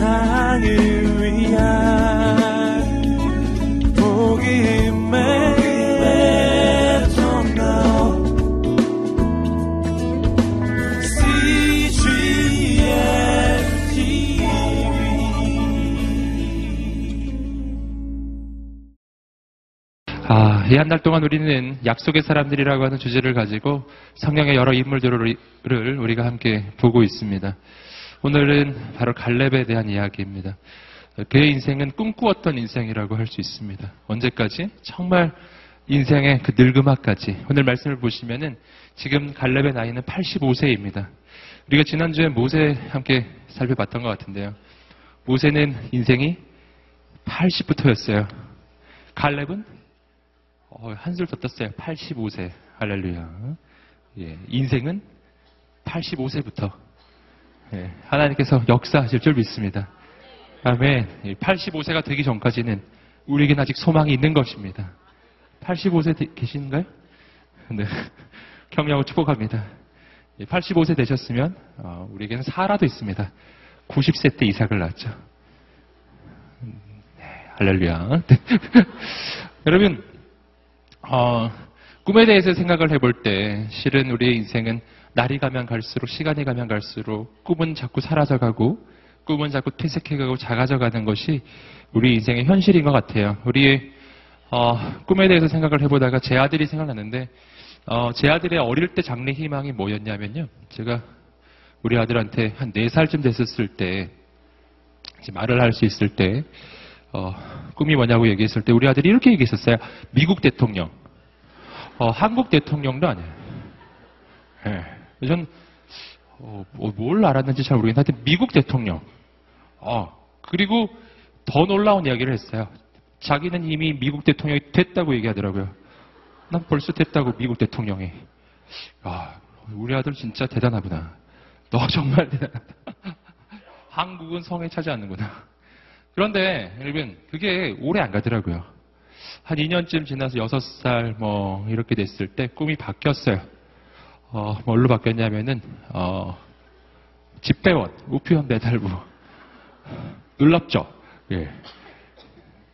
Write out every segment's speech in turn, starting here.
세상을 위한 복음의 아, 이 한 달 동안 우리는 약속의 사람들이라고 하는 주제를 가지고 성경의 여러 인물들을 우리가 함께 보고 있습니다. 오늘은 바로 갈렙에 대한 이야기입니다. 그의 인생은 꿈꾸었던 인생이라고 할 수 있습니다. 언제까지? 정말 인생의 그 늙음아까지. 오늘 말씀을 보시면은 지금 갈렙의 나이는 85세입니다. 우리가 지난주에 모세 함께 살펴봤던 것 같은데요. 모세는 인생이 80부터였어요. 갈렙은 어, 한술 더 떴어요. 85세. 할렐루야. 예, 인생은 85세부터 예, 하나님께서 역사하실 줄 믿습니다. 아멘. 85세가 되기 전까지는 우리에겐 아직 소망이 있는 것입니다. 85세 되, 계신가요? 네. 격려하고 축복합니다. 85세 되셨으면 어, 우리에게는 사라도 있습니다. 90세 때 이삭을 낳았죠. 네, 할렐루야. 네. 여러분 어, 꿈에 대해서 생각을 해볼 때 실은 우리의 인생은 날이 가면 갈수록 시간이 가면 갈수록 꿈은 자꾸 사라져가고 꿈은 자꾸 퇴색해가고 작아져가는 것이 우리 인생의 현실인 것 같아요. 우리의 어, 꿈에 대해서 생각을 해보다가 제 아들이 생각났는데 어, 제 아들의 어릴 때 장래 희망이 뭐였냐면요. 제가 우리 아들한테 한 4살쯤 됐었을 때 말을 할 수 있을 때 어, 꿈이 뭐냐고 얘기했을 때 우리 아들이 이렇게 얘기했었어요. 미국 대통령. 어, 한국 대통령도 아니에요. 예. 전, 어, 뭐, 뭘 알았는지 잘 모르겠는데 하여튼 미국 대통령. 어, 그리고 더 놀라운 이야기를 했어요. 자기는 이미 미국 대통령이 됐다고 얘기하더라고요. 난 벌써 됐다고 미국 대통령이. 아, 우리 아들 진짜 대단하구나. 너 정말 대단하다. 한국은 성에 차지 않는구나. 그런데 여러분 그게 오래 안 가더라고요. 한 2년쯤 지나서 6살 뭐 이렇게 됐을 때 꿈이 바뀌었어요. 어, 뭘로 바뀌었냐면은 어, 집배원, 우편 배달부. 놀랍죠? 예.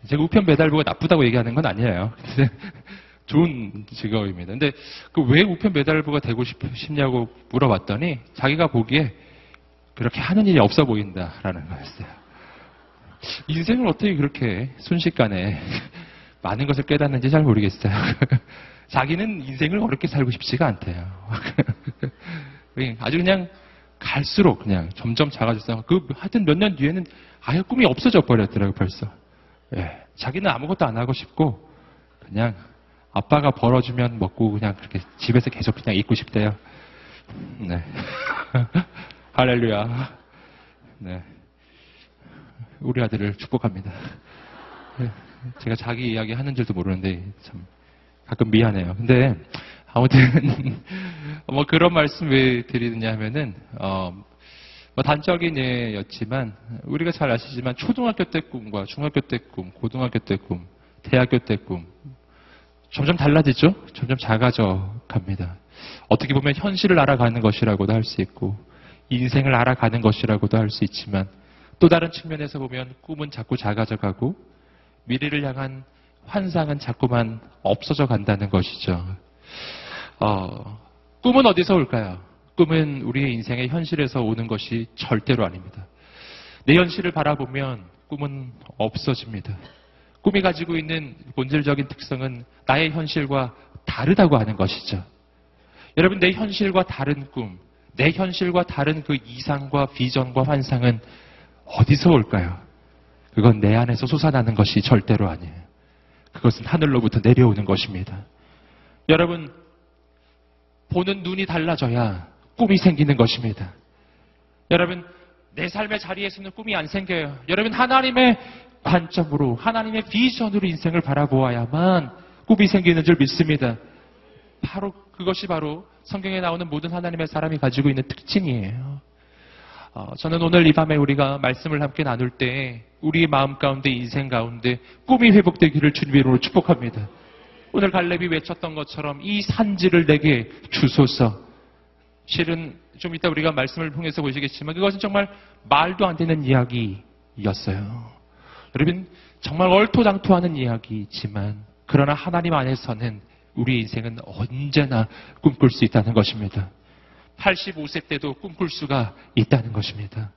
제가 우편 배달부가 나쁘다고 얘기하는 건 아니에요. 좋은 직업입니다. 근데 그 왜 우편 배달부가 되고 싶냐고 물어봤더니 자기가 보기에 그렇게 하는 일이 없어 보인다라는 거였어요. 인생을 어떻게 그렇게 순식간에 많은 것을 깨닫는지 잘 모르겠어요. 자기는 인생을 어렵게 살고 싶지가 않대요. 아주 그냥 갈수록 그냥 점점 작아졌어요. 그 하여튼 몇 년 뒤에는 아예 꿈이 없어져 버렸더라고요, 벌써. 예, 자기는 아무것도 안 하고 싶고 그냥 아빠가 벌어주면 먹고 그냥 그렇게 집에서 계속 그냥 있고 싶대요. 네. 할렐루야. 네. 우리 아들을 축복합니다. 네. 제가 자기 이야기 하는 줄도 모르는데 참 가끔 미안해요. 근데 아무튼 뭐 그런 말씀 왜 드리느냐 하면은 어, 뭐 단적인 예였지만 우리가 잘 아시지만 초등학교 때 꿈과 중학교 때 꿈, 고등학교 때 꿈, 대학교 때 꿈 점점 달라지죠? 점점 작아져 갑니다. 어떻게 보면 현실을 알아가는 것이라고도 할 수 있고 인생을 알아가는 것이라고도 할 수 있지만 또 다른 측면에서 보면 꿈은 자꾸 작아져 가고 미래를 향한 환상은 자꾸만 없어져 간다는 것이죠. 어, 꿈은 어디서 올까요? 꿈은 우리의 인생의 현실에서 오는 것이 절대로 아닙니다. 내 현실을 바라보면 꿈은 없어집니다. 꿈이 가지고 있는 본질적인 특성은 나의 현실과 다르다고 하는 것이죠. 여러분, 내 현실과 다른 꿈, 내 현실과 다른 그 이상과 비전과 환상은 어디서 올까요? 그건 내 안에서 솟아나는 것이 절대로 아니에요. 그것은 하늘로부터 내려오는 것입니다. 여러분, 보는 눈이 달라져야 꿈이 생기는 것입니다. 여러분, 내 삶의 자리에서는 꿈이 안 생겨요. 여러분, 하나님의 관점으로, 하나님의 비전으로 인생을 바라보아야만 꿈이 생기는 줄 믿습니다. 바로 그것이 바로 성경에 나오는 모든 하나님의 사람이 가지고 있는 특징이에요. 어, 저는 오늘 이 밤에 우리가 말씀을 함께 나눌 때 우리의 마음 가운데 인생 가운데 꿈이 회복되기를 주님으로 축복합니다. 오늘 갈렙이 외쳤던 것처럼 이 산지를 내게 주소서. 실은 좀 이따 우리가 말씀을 통해서 보시겠지만 그것은 정말 말도 안 되는 이야기, 이야기였어요. 여러분, 정말 얼토당토하는 이야기이지만, 그러나 하나님 안에서는 우리 인생은 언제나 꿈꿀 수 있다는 것입니다. 85세 때도 꿈꿀 수가 있다는 것입니다.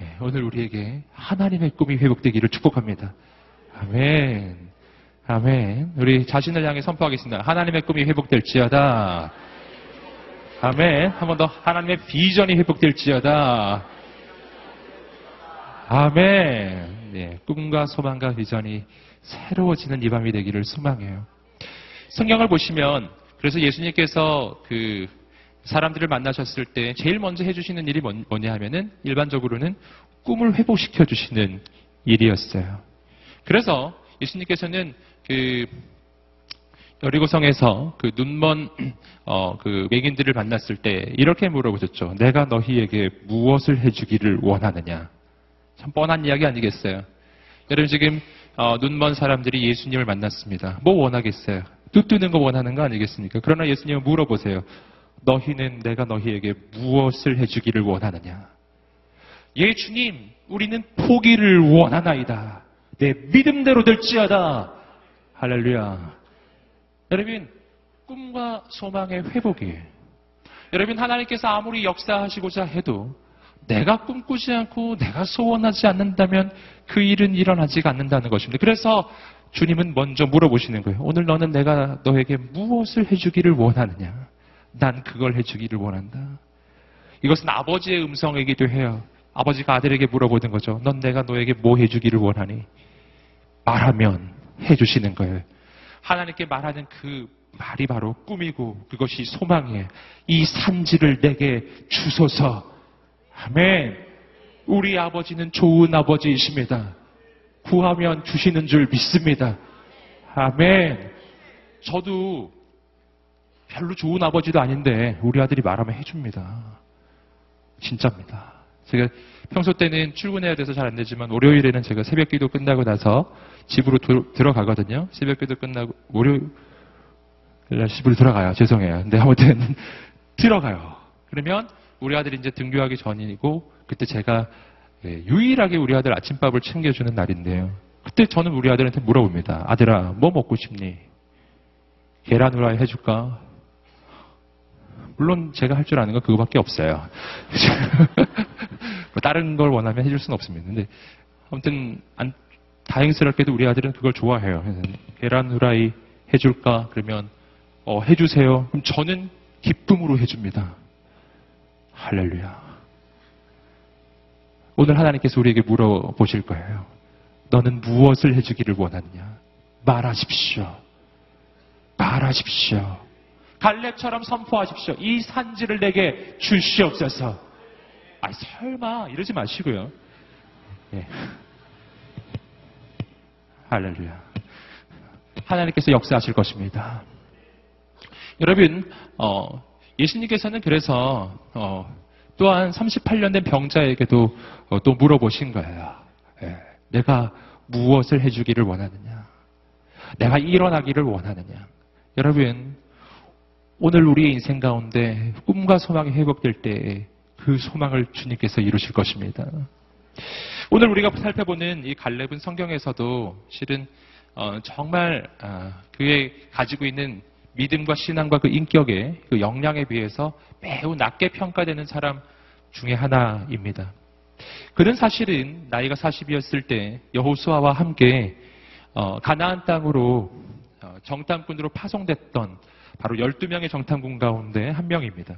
예, 오늘 우리에게 하나님의 꿈이 회복되기를 축복합니다. 아멘. 아멘. 우리 자신을 향해 선포하겠습니다. 하나님의 꿈이 회복될지어다. 아멘. 한 번 더 하나님의 비전이 회복될지어다. 아멘. 네, 꿈과 소망과 비전이 새로워지는 이 밤이 되기를 소망해요. 성경을 보시면 그래서 예수님께서 그 사람들을 만나셨을 때 제일 먼저 해주시는 일이 뭔- 뭐냐 하면은 일반적으로는 꿈을 회복시켜 주시는 일이었어요. 그래서 예수님께서는 그 여리고성에서 그 눈먼 어, 그 맹인들을 만났을 때 이렇게 물어보셨죠. 내가 너희에게 무엇을 해주기를 원하느냐? 참 뻔한 이야기 아니겠어요? 여러분 지금 어, 눈먼 사람들이 예수님을 만났습니다. 뭐 원하겠어요? 눈 뜨는 거 원하는 거 아니겠습니까? 그러나 예수님은 물어보세요. 너희는 내가 너희에게 무엇을 해주기를 원하느냐? 예 주님, 우리는 포기를 원하나이다. 내 믿음대로 될지어다. 할렐루야. 여러분, 꿈과 소망의 회복이에요. 여러분, 하나님께서 아무리 역사하시고자 해도 내가 꿈꾸지 않고 내가 소원하지 않는다면 그 일은 일어나지가 않는다는 것입니다. 그래서 주님은 먼저 물어보시는 거예요. 오늘 너는 내가 너에게 무엇을 해주기를 원하느냐? 난 그걸 해주기를 원한다. 이것은 아버지의 음성이기도 해요. 아버지가 아들에게 물어보는 거죠. 넌 내가 너에게 뭐 해주기를 원하니? 말하면 해주시는 거예요. 하나님께 말하는 그 말이 바로 꿈이고 그것이 소망이에요. 이 산지를 내게 주소서. 아멘. 우리 아버지는 좋은 아버지이십니다. 구하면 주시는 줄 믿습니다. 아멘. 저도 별로 좋은 아버지도 아닌데 우리 아들이 말하면 해줍니다. 진짜입니다. 제가 평소 때는 출근해야 돼서 잘 안 되지만 월요일에는 제가 새벽 기도 끝나고 나서 집으로 도- 들어가거든요. 새벽 기도 끝나고 월요일 날 집으로 들어가요. 죄송해요. 근데 아무튼 들어가요. 그러면 우리 아들이 이제 등교하기 전이고 그때 제가 예, 유일하게 우리 아들 아침밥을 챙겨주는 날인데요. 그때 저는 우리 아들한테 물어봅니다. 아들아, 뭐 먹고 싶니? 계란 후라이 해줄까? 물론 제가 할 줄 아는 건 그거밖에 없어요. 뭐 다른 걸 원하면 해줄 수는 없습니다. 근데 아무튼 안- 다행스럽게도 우리 아들은 그걸 좋아해요. 계란 후라이 해줄까? 그러면 어, 해주세요. 그럼 저는 기쁨으로 해줍니다. 할렐루야. 오늘 하나님께서 우리에게 물어보실 거예요. 너는 무엇을 해주기를 원하느냐? 말하십시오. 말하십시오. 갈렙처럼 선포하십시오. 이 산지를 내게 주시옵소서. 아니 설마 이러지 마시고요. 예. 할렐루야. 하나님께서 역사하실 것입니다. 여러분, 어, 예수님께서는 그래서 어, 또한 38년 된 병자에게도 어, 또 물어보신 거예요. 예. 내가 무엇을 해주기를 원하느냐? 내가 일어나기를 원하느냐? 여러분, 오늘 우리의 인생 가운데 꿈과 소망이 회복될 때에 그 소망을 주님께서 이루실 것입니다. 오늘 우리가 살펴보는 이 갈렙은 성경에서도 실은 어, 정말 아, 그의 가지고 있는 믿음과 신앙과 그 인격의 그 역량에 비해서 매우 낮게 평가되는 사람 중에 하나입니다. 그는 사실은 나이가 40이었을 때 여호수아와 함께 어, 가나안 땅으로 어, 정탐꾼으로 파송됐던 바로 12명의 정탐꾼 가운데 한 명입니다.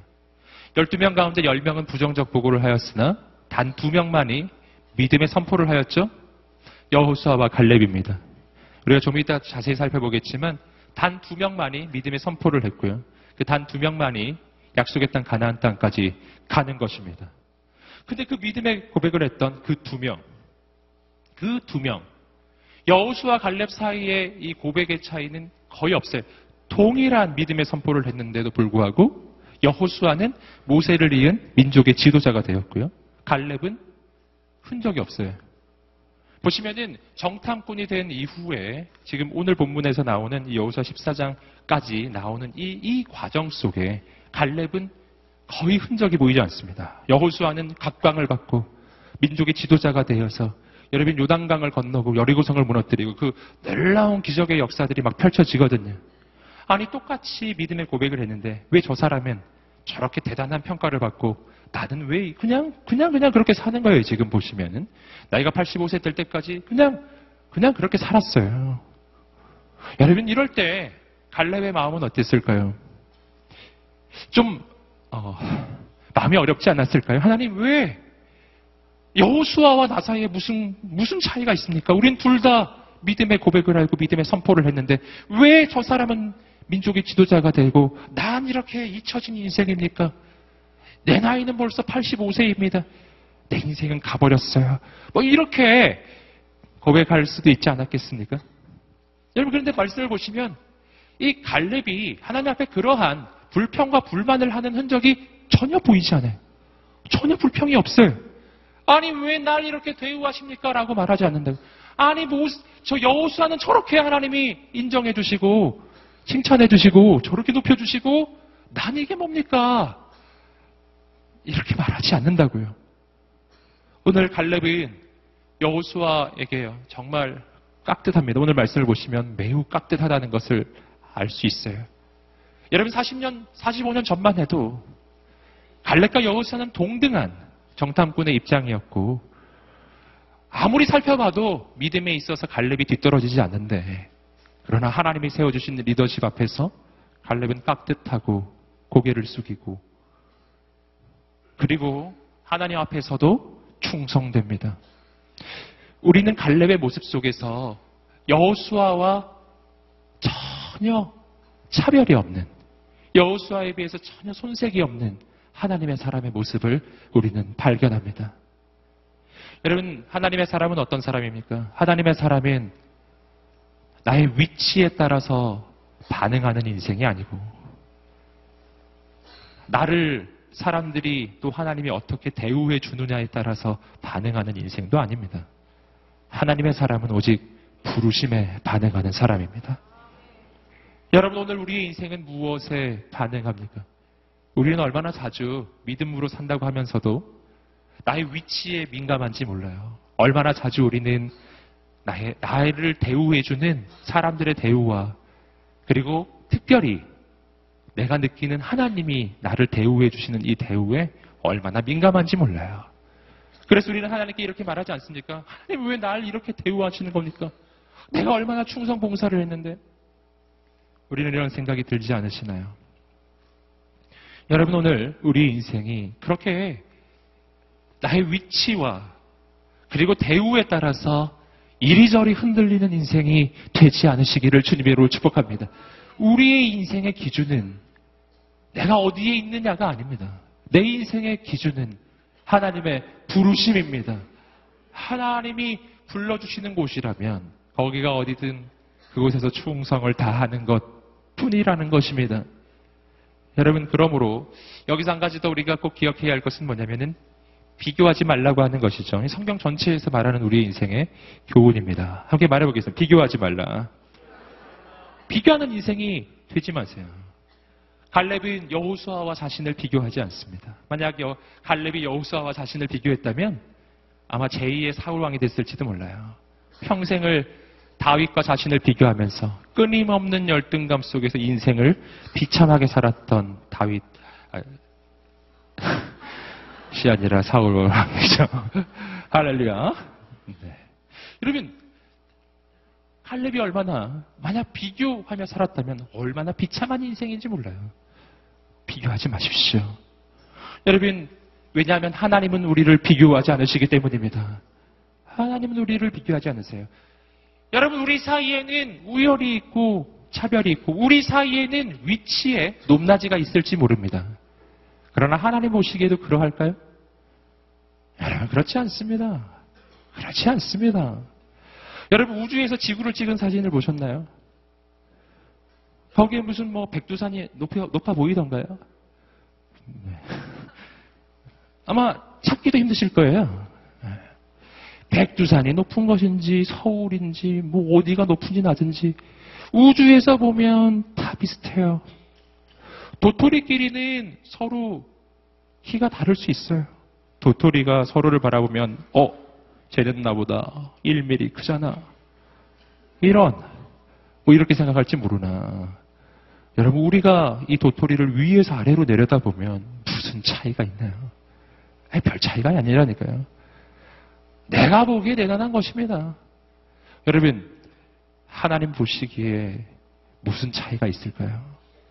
12명 가운데 10명은 부정적 보고를 하였으나 단 2명만이 믿음의 선포를 하였죠. 여호수아와 갈렙입니다. 우리가 좀 이따 자세히 살펴보겠지만 단두 명만이 믿음의 선포를 했고요. 그단두 명만이 약속의 땅 가나안 땅까지 가는 것입니다. 근데 그 믿음의 고백을 했던 그 두 명, 그 두 명, 여호수와 갈렙 사이의 이 고백의 차이는 거의 없어요. 동일한 믿음의 선포를 했는데도 불구하고 여호수아는 모세를 이은 민족의 지도자가 되었고요. 갈렙은 흔적이 없어요. 보시면은 정탐꾼이 된 이후에 지금 오늘 본문에서 나오는 이 여호수아 14장까지 나오는 이, 이 과정 속에 갈렙은 거의 흔적이 보이지 않습니다. 여호수아는 각광을 받고 민족의 지도자가 되어서 여러분 요단강을 건너고 여리고성을 무너뜨리고 그 놀라운 기적의 역사들이 막 펼쳐지거든요. 아니 똑같이 믿음의 고백을 했는데 왜 저 사람은 저렇게 대단한 평가를 받고 나는 왜 그냥 그냥 그냥 그렇게 사는 거예요. 지금 보시면은 나이가 85세 될 때까지 그냥 그냥 그렇게 살았어요. 여러분 이럴 때 갈렙의 마음은 어땠을까요? 좀 어, 마음이 어렵지 않았을까요? 하나님 왜 여호수아와 나 사이에 무슨 무슨 차이가 있습니까? 우린 둘 다 믿음의 고백을 알고 믿음의 선포를 했는데 왜 저 사람은 민족의 지도자가 되고 난 이렇게 잊혀진 인생입니까? 내 나이는 벌써 85세입니다. 내 인생은 가버렸어요. 뭐 이렇게 고백할 수도 있지 않았겠습니까? 여러분 그런데 말씀을 보시면 이 갈렙이 하나님 앞에 그러한 불평과 불만을 하는 흔적이 전혀 보이지 않아요. 전혀 불평이 없어요. 아니 왜 날 이렇게 대우하십니까? 라고 말하지 않는다고. 아니 뭐 저 여호수아는 저렇게 하나님이 인정해 주시고 칭찬해 주시고 저렇게 높여 주시고 난 이게 뭡니까? 이렇게 말하지 않는다고요. 오늘 갈렙은 여호수아에게요. 정말 깍듯합니다. 오늘 말씀을 보시면 매우 깍듯하다는 것을 알 수 있어요. 여러분 40년, 45년 전만 해도 갈렙과 여호수아는 동등한 정탐꾼의 입장이었고 아무리 살펴봐도 믿음에 있어서 갈렙이 뒤떨어지지 않는데 그러나 하나님이 세워주신 리더십 앞에서 갈렙은 깍듯하고 고개를 숙이고 그리고 하나님 앞에서도 충성됩니다. 우리는 갈렙의 모습 속에서 여호수아와 전혀 차별이 없는 여호수아에 비해서 전혀 손색이 없는 하나님의 사람의 모습을 우리는 발견합니다. 여러분, 하나님의 사람은 어떤 사람입니까? 하나님의 사람은 나의 위치에 따라서 반응하는 인생이 아니고, 나를 사람들이 또 하나님이 어떻게 대우해 주느냐에 따라서 반응하는 인생도 아닙니다. 하나님의 사람은 오직 부르심에 반응하는 사람입니다. 여러분, 오늘 우리의 인생은 무엇에 반응합니까? 우리는 얼마나 자주 믿음으로 산다고 하면서도 나의 위치에 민감한지 몰라요. 얼마나 자주 우리는 나의, 나를 대우해주는 사람들의 대우와 그리고 특별히 내가 느끼는 하나님이 나를 대우해주시는 이 대우에 얼마나 민감한지 몰라요. 그래서 우리는 하나님께 이렇게 말하지 않습니까? 하나님 왜날 이렇게 대우하시는 겁니까? 내가 얼마나 충성 봉사를 했는데 우리는 이런 생각이 들지 않으시나요? 여러분 오늘 우리 인생이 그렇게 나의 위치와 그리고 대우에 따라서 이리저리 흔들리는 인생이 되지 않으시기를 주님으로 축복합니다. 우리의 인생의 기준은 내가 어디에 있느냐가 아닙니다. 내 인생의 기준은 하나님의 부르심입니다. 하나님이 불러주시는 곳이라면 거기가 어디든 그곳에서 충성을 다하는 것 뿐이라는 것입니다. 여러분, 그러므로 여기서 한 가지 더 우리가 꼭 기억해야 할 것은 뭐냐면은 비교하지 말라고 하는 것이죠. 성경 전체에서 말하는 우리의 인생의 교훈입니다. 함께 말해보겠습니다. 비교하지 말라. 비교하는 인생이 되지 마세요. 갈렙은 여호수아와 자신을 비교하지 않습니다. 만약 여, 갈렙이 여호수아와 자신을 비교했다면 아마 제2의 사울 왕이 됐을지도 몰라요. 평생을 다윗과 자신을 비교하면서 끊임없는 열등감 속에서 인생을 비참하게 살았던 다윗 아, 시 아니라 사울 왕이죠. 할렐루야. 네. 여러분 칼렙이 얼마나 만약 비교하며 살았다면 얼마나 비참한 인생인지 몰라요. 비교하지 마십시오. 여러분 왜냐하면 하나님은 우리를 비교하지 않으시기 때문입니다. 하나님은 우리를 비교하지 않으세요. 여러분 우리 사이에는 우열이 있고 차별이 있고 우리 사이에는 위치에 높낮이가 있을지 모릅니다. 그러나 하나님 보시기에도 그러할까요? 여러분 그렇지 않습니다. 그렇지 않습니다. 여러분 우주에서 지구를 찍은 사진을 보셨나요? 거기에 무슨 뭐 백두산이 높아, 높아 보이던가요? 네. 아마 찾기도 힘드실 거예요. 백두산이 높은 것인지 서울인지 뭐 어디가 높은지 낮은지 우주에서 보면 다 비슷해요. 도토리끼리는 서로 키가 다를 수 있어요. 도토리가 서로를 바라보면 어 쟤는 나보다 1mm 크잖아. 이런, 뭐 이렇게 생각할지 모르나. 여러분, 우리가 이 도토리를 위에서 아래로 내려다보면 무슨 차이가 있나요? 아니, 별 차이가 아니라니까요. 내가 보기에 대단한 것입니다. 여러분, 하나님 보시기에 무슨 차이가 있을까요?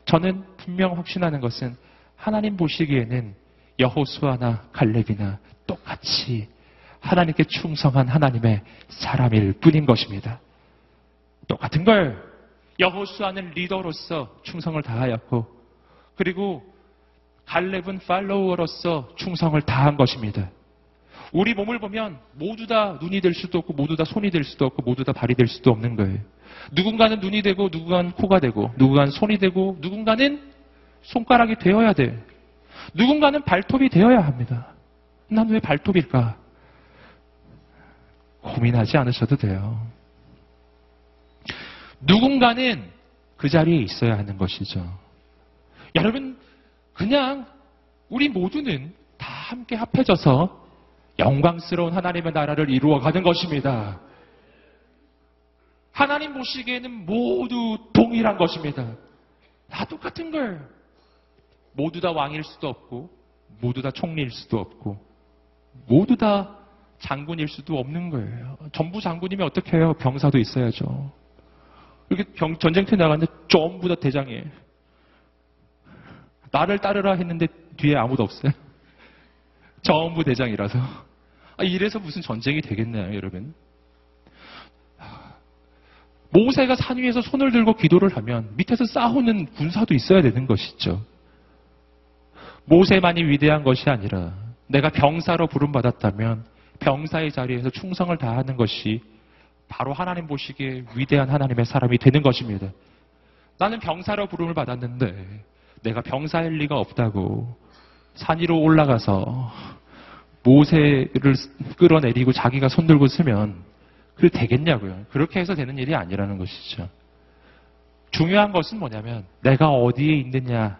저는 분명 확신하는 것은 하나님 보시기에는 여호수아나 갈렙이나 똑같이 하나님께 충성한 하나님의 사람일 뿐인 것입니다. 똑같은 걸 여호수아는 리더로서 충성을 다하였고 그리고 갈렙은 팔로워로서 충성을 다한 것입니다. 우리 몸을 보면 모두 다 눈이 될 수도 없고 모두 다 손이 될 수도 없고 모두 다 발이 될 수도 없는 거예요. 누군가는 눈이 되고 누군가는 코가 되고 누군가는 손이 되고 누군가는 손가락이 되어야 돼. 누군가는 발톱이 되어야 합니다. 난 왜 발톱일까? 고민하지 않으셔도 돼요. 누군가는 그 자리에 있어야 하는 것이죠. 여러분, 그냥 우리 모두는 다 함께 합해져서 영광스러운 하나님의 나라를 이루어가는 것입니다. 하나님 보시기에는 모두 동일한 것입니다. 다 똑같은 걸. 모두 다 왕일 수도 없고, 모두 다 총리일 수도 없고, 모두 다 장군일 수도 없는 거예요. 전부 장군이면 어떻게 해요? 병사도 있어야죠. 이렇게 병, 전쟁터에 나갔는데 전부 다 대장이에요. 나를 따르라 했는데 뒤에 아무도 없어요. 전부 대장이라서. 아, 이래서 무슨 전쟁이 되겠나요, 여러분? 모세가 산 위에서 손을 들고 기도를 하면 밑에서 싸우는 군사도 있어야 되는 것이죠. 모세만이 위대한 것이 아니라 내가 병사로 부름받았다면 병사의 자리에서 충성을 다하는 것이 바로 하나님 보시기에 위대한 하나님의 사람이 되는 것입니다. 나는 병사로 부름을 받았는데 내가 병사일 리가 없다고 산 위로 올라가서 모세를 끌어내리고 자기가 손들고 쓰면 그게 되겠냐고요. 그렇게 해서 되는 일이 아니라는 것이죠. 중요한 것은 뭐냐면 내가 어디에 있느냐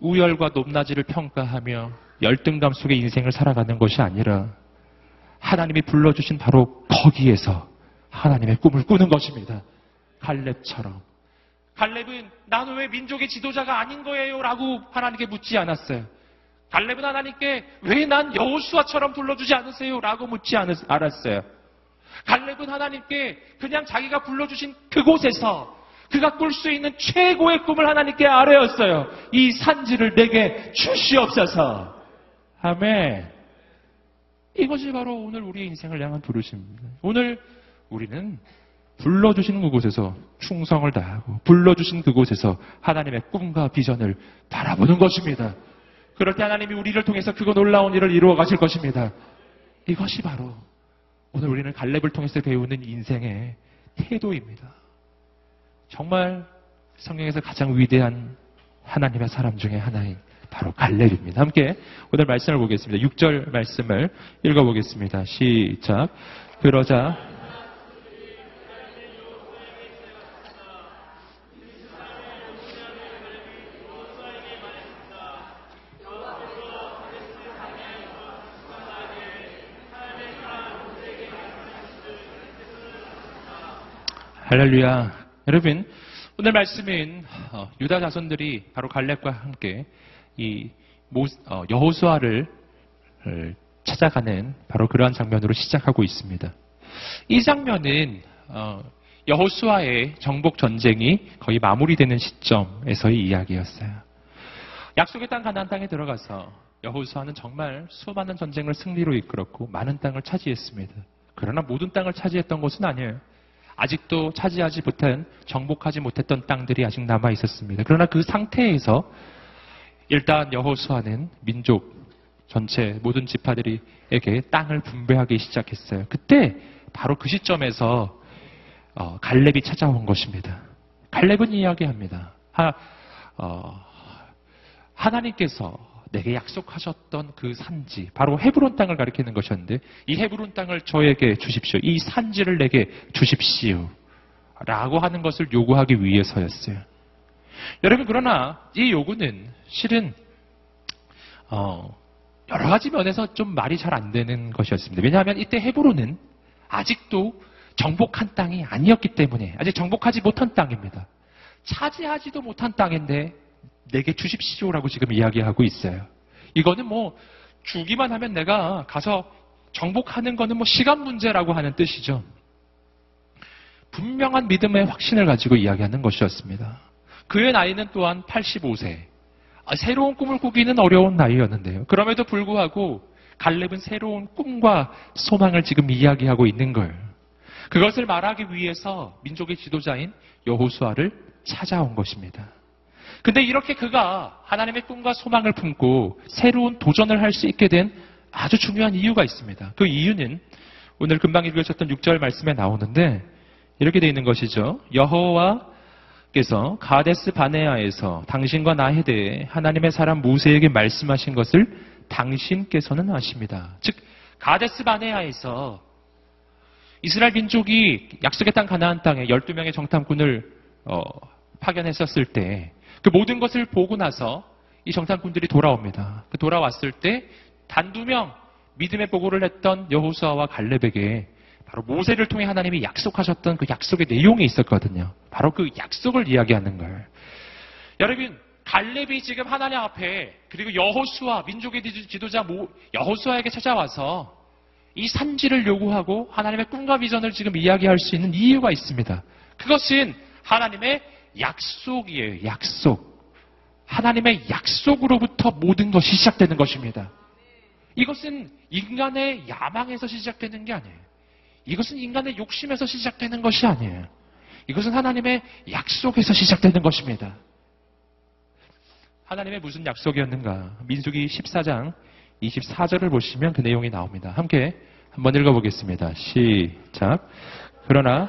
우열과 높낮이를 평가하며 열등감 속에 인생을 살아가는 것이 아니라 하나님이 불러주신 바로 거기에서 하나님의 꿈을 꾸는 것입니다. 갈렙처럼. 갈렙은 나는 왜 민족의 지도자가 아닌 거예요? 라고 하나님께 묻지 않았어요. 갈렙은 하나님께 왜 난 여호수아처럼 불러주지 않으세요? 라고 묻지 않았어요. 갈렙은 하나님께 그냥 자기가 불러주신 그곳에서 그가 꿀 수 있는 최고의 꿈을 하나님께 아뢰었어요. 이 산지를 내게 주시옵소서. 아멘. 이것이 바로 오늘 우리의 인생을 향한 부르심입니다. 오늘 우리는 불러주신 그곳에서 충성을 다하고 불러주신 그곳에서 하나님의 꿈과 비전을 바라보는 것입니다. 그럴 때 하나님이 우리를 통해서 그거 놀라운 일을 이루어 가실 것입니다. 이것이 바로 오늘 우리는 갈렙을 통해서 배우는 인생의 태도입니다. 정말 성경에서 가장 위대한 하나님의 사람 중에 하나인 바로 갈렙입니다. 함께 오늘 말씀을 보겠습니다. 6절 말씀을 읽어보겠습니다. 시작. 그러자 할렐루야. 여러분, 오늘 말씀은 어, 유다 자손들이 바로 갈렙과 함께 이 어, 여호수아를 찾아가는 바로 그러한 장면으로 시작하고 있습니다. 이 장면은 어, 여호수아의 정복 전쟁이 거의 마무리되는 시점에서의 이야기였어요. 약속의 땅 가나안 땅에 들어가서 여호수아는 정말 수많은 전쟁을 승리로 이끌었고 많은 땅을 차지했습니다. 그러나 모든 땅을 차지했던 것은 아니에요. 아직도 차지하지 못한 정복하지 못했던 땅들이 아직 남아 있었습니다. 그러나 그 상태에서 일단 여호수아는 민족 전체 모든 지파들에게 땅을 분배하기 시작했어요. 그때 바로 그 시점에서 어, 갈렙이 찾아온 것입니다. 갈렙은 이야기합니다. 하, 어, 하나님께서 내게 약속하셨던 그 산지, 바로 헤브론 땅을 가리키는 것이었는데, 이 헤브론 땅을 저에게 주십시오. 이 산지를 내게 주십시오. 라고 하는 것을 요구하기 위해서였어요. 여러분, 그러나 이 요구는 실은, 어, 여러 가지 면에서 좀 말이 잘 안 되는 것이었습니다. 왜냐하면 이때 헤브론은 아직도 정복한 땅이 아니었기 때문에 아직 정복하지 못한 땅입니다. 차지하지도 못한 땅인데 내게 주십시오라고 지금 이야기하고 있어요. 이거는 뭐 주기만 하면 내가 가서 정복하는 거는 뭐 시간 문제라고 하는 뜻이죠. 분명한 믿음의 확신을 가지고 이야기하는 것이었습니다. 그의 나이는 또한 85세. 아, 새로운 꿈을 꾸기는 어려운 나이였는데요. 그럼에도 불구하고 갈렙은 새로운 꿈과 소망을 지금 이야기하고 있는 거예요. 그것을 말하기 위해서 민족의 지도자인 여호수아를 찾아온 것입니다. 근데 이렇게 그가 하나님의 꿈과 소망을 품고 새로운 도전을 할 수 있게 된 아주 중요한 이유가 있습니다. 그 이유는 오늘 금방 읽으셨던 6절 말씀에 나오는데 이렇게 되어 있는 것이죠. 여호와께서 가데스 바네아에서 당신과 나에 대해 하나님의 사람 모세에게 말씀하신 것을 당신께서는 아십니다. 즉 가데스 바네아에서 이스라엘 민족이 약속의 땅 가나안 땅에 12명의 정탐꾼을 어, 파견했었을 때 그 모든 것을 보고 나서 이 정탐꾼들이 돌아옵니다. 그 돌아왔을 때 단두 명 믿음의 보고를 했던 여호수아와 갈렙에게 바로 모세를 통해 하나님이 약속하셨던 그 약속의 내용이 있었거든요. 바로 그 약속을 이야기하는 거예요. 여러분, 갈렙이 지금 하나님 앞에 그리고 여호수아 민족의 지도자 여호수아에게 찾아와서 이 산지를 요구하고 하나님의 꿈과 비전을 지금 이야기할 수 있는 이유가 있습니다. 그것은 하나님의 약속이에요. 약속. 하나님의 약속으로부터 모든 것이 시작되는 것입니다. 이것은 인간의 야망에서 시작되는 게 아니에요. 이것은 인간의 욕심에서 시작되는 것이 아니에요. 이것은 하나님의 약속에서 시작되는 것입니다. 하나님의 무슨 약속이었는가? 민수기 14장 24절을 보시면 그 내용이 나옵니다. 함께 한번 읽어보겠습니다. 시작. 그러나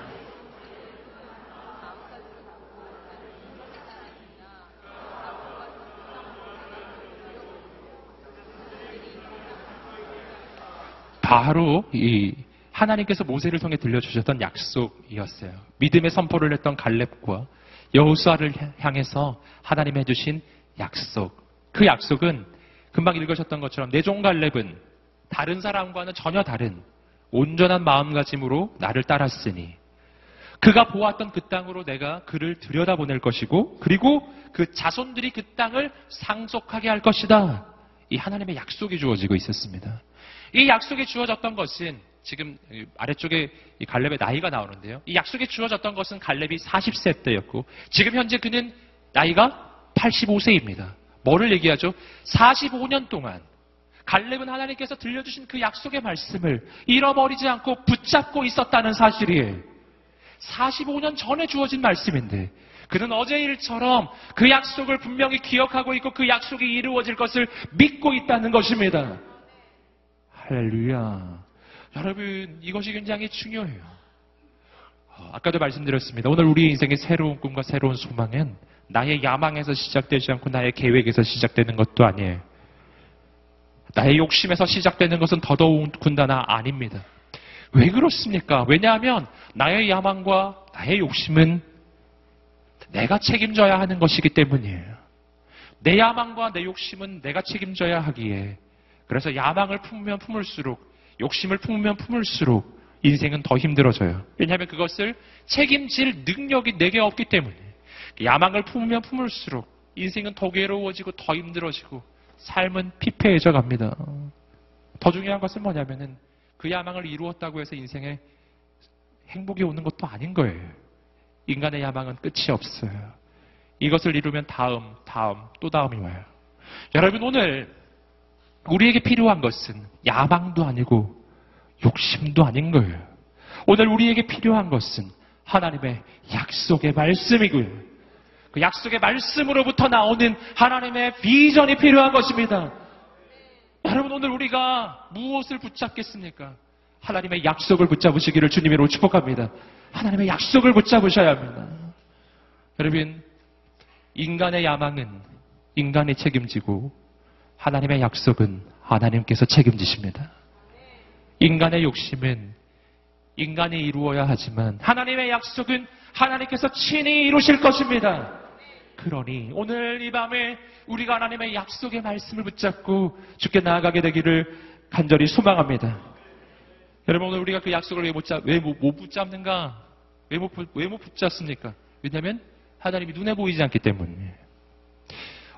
바로 이 하나님께서 모세를 통해 들려주셨던 약속이었어요. 믿음의 선포를 했던 갈렙과 여호수아를 향해서 하나님이 해주신 약속. 그 약속은 금방 읽으셨던 것처럼 내종 갈렙은 다른 사람과는 전혀 다른 온전한 마음가짐으로 나를 따랐으니 그가 보았던 그 땅으로 내가 그를 들여다보낼 것이고 그리고 그 자손들이 그 땅을 상속하게 할 것이다. 이 하나님의 약속이 주어지고 있었습니다. 이 약속이 주어졌던 것은 지금 아래쪽에 갈렙의 나이가 나오는데요. 이 약속이 주어졌던 것은 갈렙이 40세 때였고 지금 현재 그는 나이가 85세입니다. 뭐를 얘기하죠? 45년 동안 갈렙은 하나님께서 들려주신 그 약속의 말씀을 잃어버리지 않고 붙잡고 있었다는 사실이에요. 45년 전에 주어진 말씀인데 그는 어제 일처럼 그 약속을 분명히 기억하고 있고 그 약속이 이루어질 것을 믿고 있다는 것입니다. 할렐루야. 여러분, 이것이 굉장히 중요해요. 어, 아까도 말씀드렸습니다. 오늘 우리 인생의 새로운 꿈과 새로운 소망은 나의 야망에서 시작되지 않고 나의 계획에서 시작되는 것도 아니에요. 나의 욕심에서 시작되는 것은 더더욱 군다나 아닙니다. 왜 그렇습니까? 왜냐하면 나의 야망과 나의 욕심은 내가 책임져야 하는 것이기 때문이에요. 내 야망과 내 욕심은 내가 책임져야 하기에 그래서 야망을 품으면 품을수록 욕심을 품으면 품을수록 인생은 더 힘들어져요. 왜냐하면 그것을 책임질 능력이 내게 없기 때문에 야망을 품으면 품을수록 인생은 더 괴로워지고 더 힘들어지고 삶은 피폐해져 갑니다. 더 중요한 것은 뭐냐면은 그 야망을 이루었다고 해서 인생에 행복이 오는 것도 아닌 거예요. 인간의 야망은 끝이 없어요. 이것을 이루면 다음, 다음, 또 다음이 와요. 여러분 오늘 우리에게 필요한 것은 야망도 아니고 욕심도 아닌 거예요. 오늘 우리에게 필요한 것은 하나님의 약속의 말씀이고요. 그 약속의 말씀으로부터 나오는 하나님의 비전이 필요한 것입니다. 여러분 오늘 우리가 무엇을 붙잡겠습니까? 하나님의 약속을 붙잡으시기를 주님으로 축복합니다. 하나님의 약속을 붙잡으셔야 합니다. 여러분 인간의 야망은 인간이 책임지고 하나님의 약속은 하나님께서 책임지십니다. 인간의 욕심은 인간이 이루어야 하지만 하나님의 약속은 하나님께서 친히 이루실 것입니다. 그러니 오늘 이 밤에 우리가 하나님의 약속의 말씀을 붙잡고 죽게 나아가게 되기를 간절히 소망합니다. 여러분 오늘 우리가 그 약속을 왜 못 잡, 왜못 못 붙잡는가? 왜 못, 왜못 붙잡습니까? 왜냐하면 하나님이 눈에 보이지 않기 때문이에요.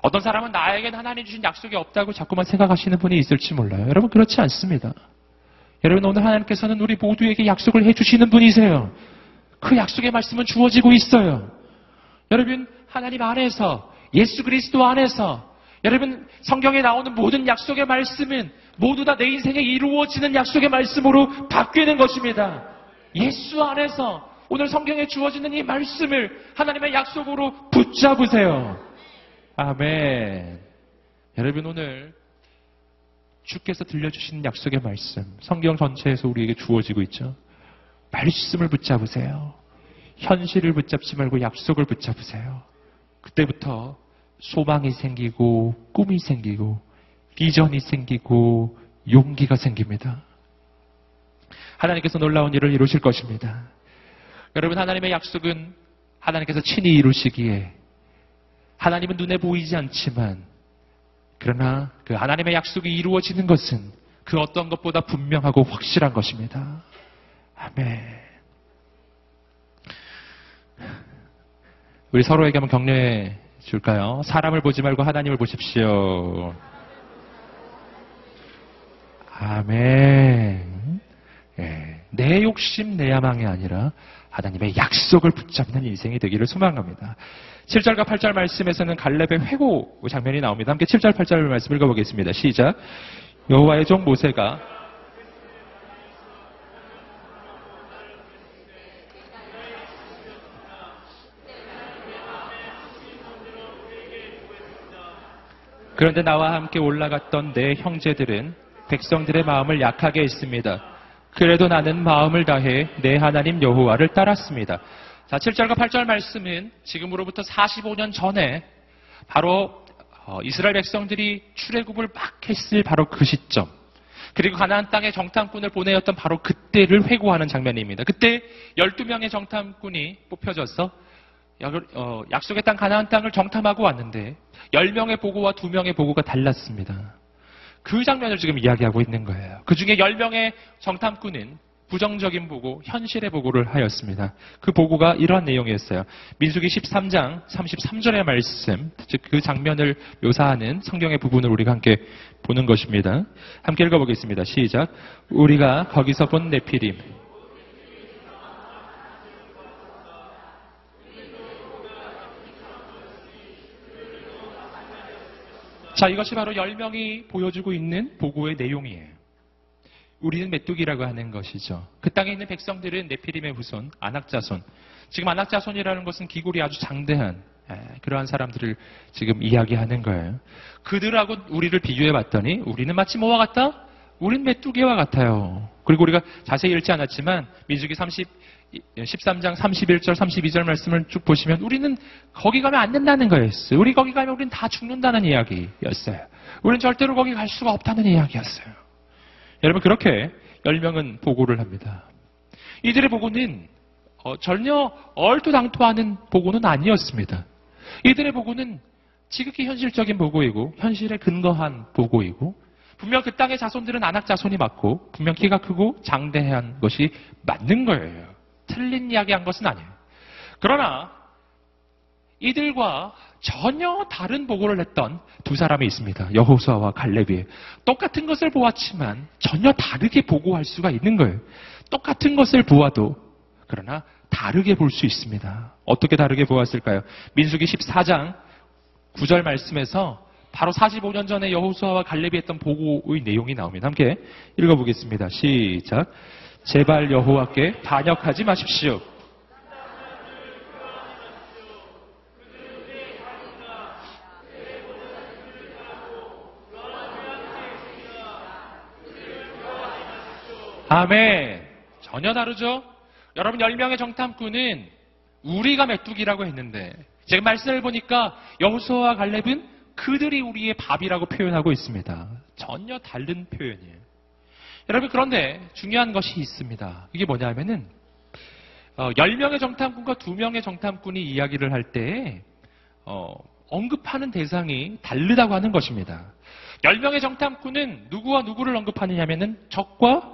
어떤 사람은 나에겐 하나님 주신 약속이 없다고 자꾸만 생각하시는 분이 있을지 몰라요. 여러분 그렇지 않습니다. 여러분 오늘 하나님께서는 우리 모두에게 약속을 해주시는 분이세요. 그 약속의 말씀은 주어지고 있어요. 여러분 하나님 안에서 예수 그리스도 안에서 여러분 성경에 나오는 모든 약속의 말씀은 모두 다 내 인생에 이루어지는 약속의 말씀으로 바뀌는 것입니다. 예수 안에서 오늘 성경에 주어지는 이 말씀을 하나님의 약속으로 붙잡으세요. 아멘. 여러분 오늘 주께서 들려주신 약속의 말씀, 성경 전체에서 우리에게 주어지고 있죠. 말씀을 붙잡으세요. 현실을 붙잡지 말고 약속을 붙잡으세요. 그때부터 소망이 생기고 꿈이 생기고 비전이 생기고 용기가 생깁니다. 하나님께서 놀라운 일을 이루실 것입니다. 여러분 하나님의 약속은 하나님께서 친히 이루시기에 하나님은 눈에 보이지 않지만 그러나 그 하나님의 약속이 이루어지는 것은 그 어떤 것보다 분명하고 확실한 것입니다. 아멘. 우리 서로에게 한번 격려해 줄까요? 사람을 보지 말고 하나님을 보십시오. 아멘. 예, 내 욕심, 내 야망이 아니라 하나님의 약속을 붙잡는 인생이 되기를 소망합니다. 7절과 8절 말씀에서는 갈렙의 회고 장면이 나옵니다. 함께 7절, 8절 말씀 읽어보겠습니다. 시작. 여호와의 종 모세가 그런데 나와 함께 올라갔던 내 형제들은 백성들의 마음을 약하게 했습니다. 그래도 나는 마음을 다해 내 하나님 여호와를 따랐습니다. 자, 7절과 8절 말씀은 지금으로부터 45년 전에 바로 어, 이스라엘 백성들이 출애굽을 막 했을 바로 그 시점. 그리고 가나안 땅에 정탐꾼을 보내었던 바로 그때를 회고하는 장면입니다. 그때 12명의 정탐꾼이 뽑혀져서 어, 약속의 땅 가나안 땅을 정탐하고 왔는데 10명의 보고와 2명의 보고가 달랐습니다. 그 장면을 지금 이야기하고 있는 거예요. 그 중에 10명의 정탐꾼은 부정적인 보고, 현실의 보고를 하였습니다. 그 보고가 이러한 내용이었어요. 민수기 13장 33절의 말씀, 즉 그 장면을 묘사하는 성경의 부분을 우리가 함께 보는 것입니다. 함께 읽어보겠습니다. 시작. 우리가 거기서 본 네피림, 자, 이것이 바로 10명이 보여주고 있는 보고의 내용이에요. 우리는 메뚜기라고 하는 것이죠. 그 땅에 있는 백성들은 네피림의 후손, 안악자손. 지금 안악자손이라는 것은 기골이 아주 장대한 예, 그러한 사람들을 지금 이야기하는 거예요. 그들하고 우리를 비교해 봤더니 우리는 마치 뭐와 같다? 우린 메뚜기와 같아요. 그리고 우리가 자세히 읽지 않았지만 민수기 30 13장 31절, 32절 말씀을 쭉 보시면 우리는 거기 가면 안 된다는 거였어요. 우리 거기 가면 우리는 다 죽는다는 이야기였어요. 우리는 절대로 거기 갈 수가 없다는 이야기였어요. 여러분 그렇게 10명은 보고를 합니다. 이들의 보고는 어, 전혀 얼토당토하는 보고는 아니었습니다. 이들의 보고는 지극히 현실적인 보고이고 현실에 근거한 보고이고 분명 그 땅의 자손들은 안악 자손이 맞고 분명 키가 크고 장대한 것이 맞는 거예요. 틀린 이야기 한 것은 아니에요. 그러나 이들과 전혀 다른 보고를 했던 두 사람이 있습니다. 여호수아와 갈렙이 똑같은 것을 보았지만 전혀 다르게 보고할 수가 있는 거예요. 똑같은 것을 보아도 그러나 다르게 볼 수 있습니다. 어떻게 다르게 보았을까요? 민수기 14장 9절 말씀에서 바로 45년 전에 여호수아와 갈렙이 했던 보고의 내용이 나옵니다. 함께 읽어보겠습니다. 시작. 제발 여호와께 반역하지 마십시오. 아멘. 전혀 다르죠? 여러분 10명의 정탐꾼은 우리가 메뚜기라고 했는데 제가 말씀을 보니까 여호수아와 갈렙은 그들이 우리의 밥이라고 표현하고 있습니다. 전혀 다른 표현이에요. 여러분 그런데 중요한 것이 있습니다. 이게 뭐냐면은 어, 10명의 정탐꾼과 2명의 정탐꾼이 이야기를 할 때 어, 언급하는 대상이 다르다고 하는 것입니다. 10명의 정탐꾼은 누구와 누구를 언급하느냐면은 적과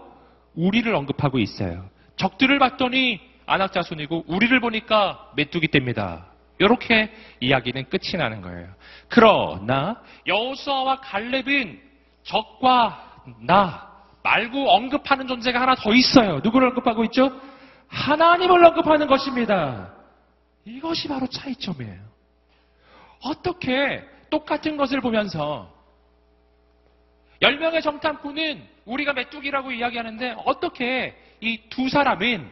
우리를 언급하고 있어요. 적들을 봤더니 안악자손이고 우리를 보니까 메뚜기 떼입니다. 이렇게 이야기는 끝이 나는 거예요. 그러나 여호수아와 갈렙은 적과 나 말고 언급하는 존재가 하나 더 있어요. 누구를 언급하고 있죠? 하나님을 언급하는 것입니다. 이것이 바로 차이점이에요. 어떻게 똑같은 것을 보면서 10명의 정탐꾼은 우리가 메뚜기라고 이야기하는데 어떻게 이 두 사람은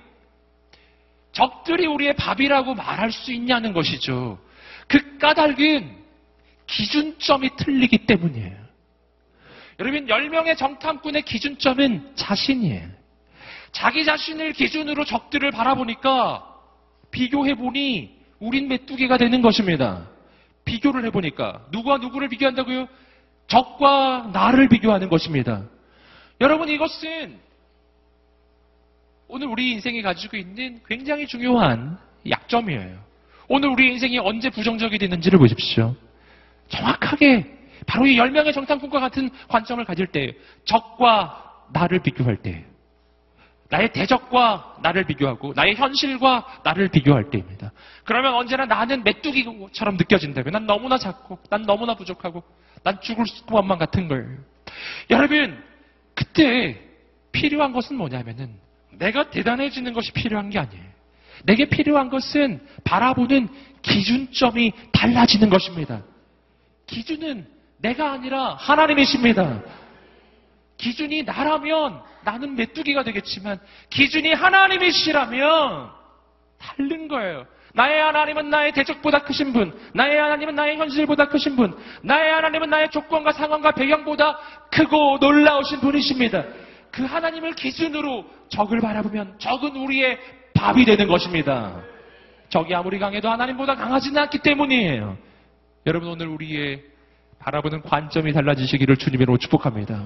적들이 우리의 밥이라고 말할 수 있냐는 것이죠. 그 까닭은 기준점이 틀리기 때문이에요. 여러분, 10명의 정탐꾼의 기준점은 자신이에요. 자기 자신을 기준으로 적들을 바라보니까 비교해보니 우린 메뚜기가 되는 것입니다. 비교를 해보니까 누구와 누구를 비교한다고요? 적과 나를 비교하는 것입니다. 여러분 이것은 오늘 우리 인생이 가지고 있는 굉장히 중요한 약점이에요. 오늘 우리 인생이 언제 부정적이 되는지를 보십시오. 정확하게 바로 이 10명의 정탐꾼과 같은 관점을 가질 때 적과 나를 비교할 때 나의 대적과 나를 비교하고 나의 현실과 나를 비교할 때입니다. 그러면 언제나 나는 메뚜기처럼 느껴진다고요. 난 너무나 작고 난 너무나 부족하고 난 죽을 것만 같은 걸. 여러분 그때 필요한 것은 뭐냐면은 내가 대단해지는 것이 필요한 게 아니에요. 내게 필요한 것은 바라보는 기준점이 달라지는 것입니다. 기준은 내가 아니라 하나님이십니다. 기준이 나라면 나는 메뚜기가 되겠지만 기준이 하나님이시라면 다른 거예요. 나의 하나님은 나의 대적보다 크신 분, 나의 하나님은 나의 현실보다 크신 분, 나의 하나님은 나의 조건과 상황과 배경보다 크고 놀라우신 분이십니다. 그 하나님을 기준으로 적을 바라보면 적은 우리의 밥이 되는 것입니다. 적이 아무리 강해도 하나님보다 강하지는 않기 때문이에요. 여러분 오늘 우리의 바라보는 관점이 달라지시기를 주님으로 축복합니다.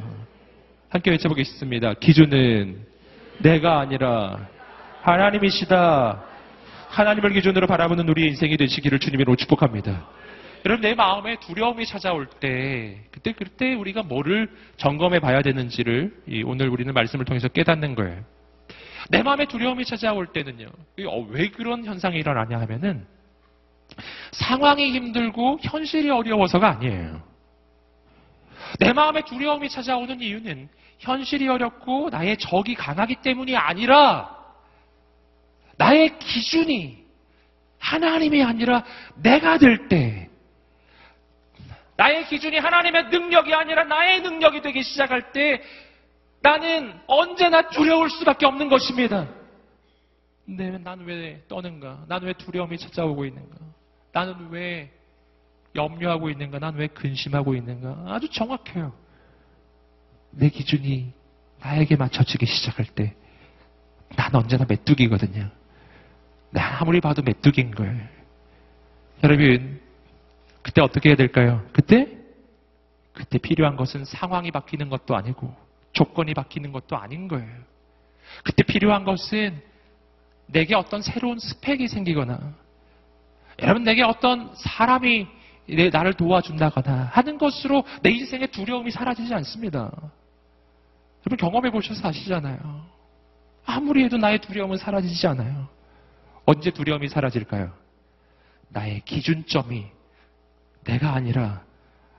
함께 외쳐보겠습니다. 기준은 내가 아니라 하나님이시다. 하나님을 기준으로 바라보는 우리 인생이 되시기를 주님으로 축복합니다. 여러분 내 마음에 두려움이 찾아올 때 그때 그때 우리가 뭐를 점검해 봐야 되는지를 오늘 우리는 말씀을 통해서 깨닫는 거예요. 내 마음에 두려움이 찾아올 때는요. 어, 왜 그런 현상이 일어나냐 하면은 상황이 힘들고 현실이 어려워서가 아니에요. 내 마음에 두려움이 찾아오는 이유는 현실이 어렵고 나의 적이 강하기 때문이 아니라 나의 기준이 하나님이 아니라 내가 될 때, 나의 기준이 하나님의 능력이 아니라 나의 능력이 되기 시작할 때, 나는 언제나 두려울 수밖에 없는 것입니다. 근데 나는 왜 떠는가? 나는 왜 두려움이 찾아오고 있는가? 나는 왜 염려하고 있는가? 나는 왜 근심하고 있는가? 아주 정확해요. 내 기준이 나에게 맞춰지기 시작할 때, 난 언제나 메뚜기거든요. 난 아무리 봐도 메뚜기인 거예요. 여러분, 그때 어떻게 해야 될까요? 그때? 그때 필요한 것은 상황이 바뀌는 것도 아니고, 조건이 바뀌는 것도 아닌 거예요. 그때 필요한 것은 내게 어떤 새로운 스펙이 생기거나, 여러분, 내게 어떤 사람이 나를 도와준다거나 하는 것으로 내 인생의 두려움이 사라지지 않습니다. 여러분 경험해 보셔서 아시잖아요. 아무리 해도 나의 두려움은 사라지지 않아요. 언제 두려움이 사라질까요? 나의 기준점이 내가 아니라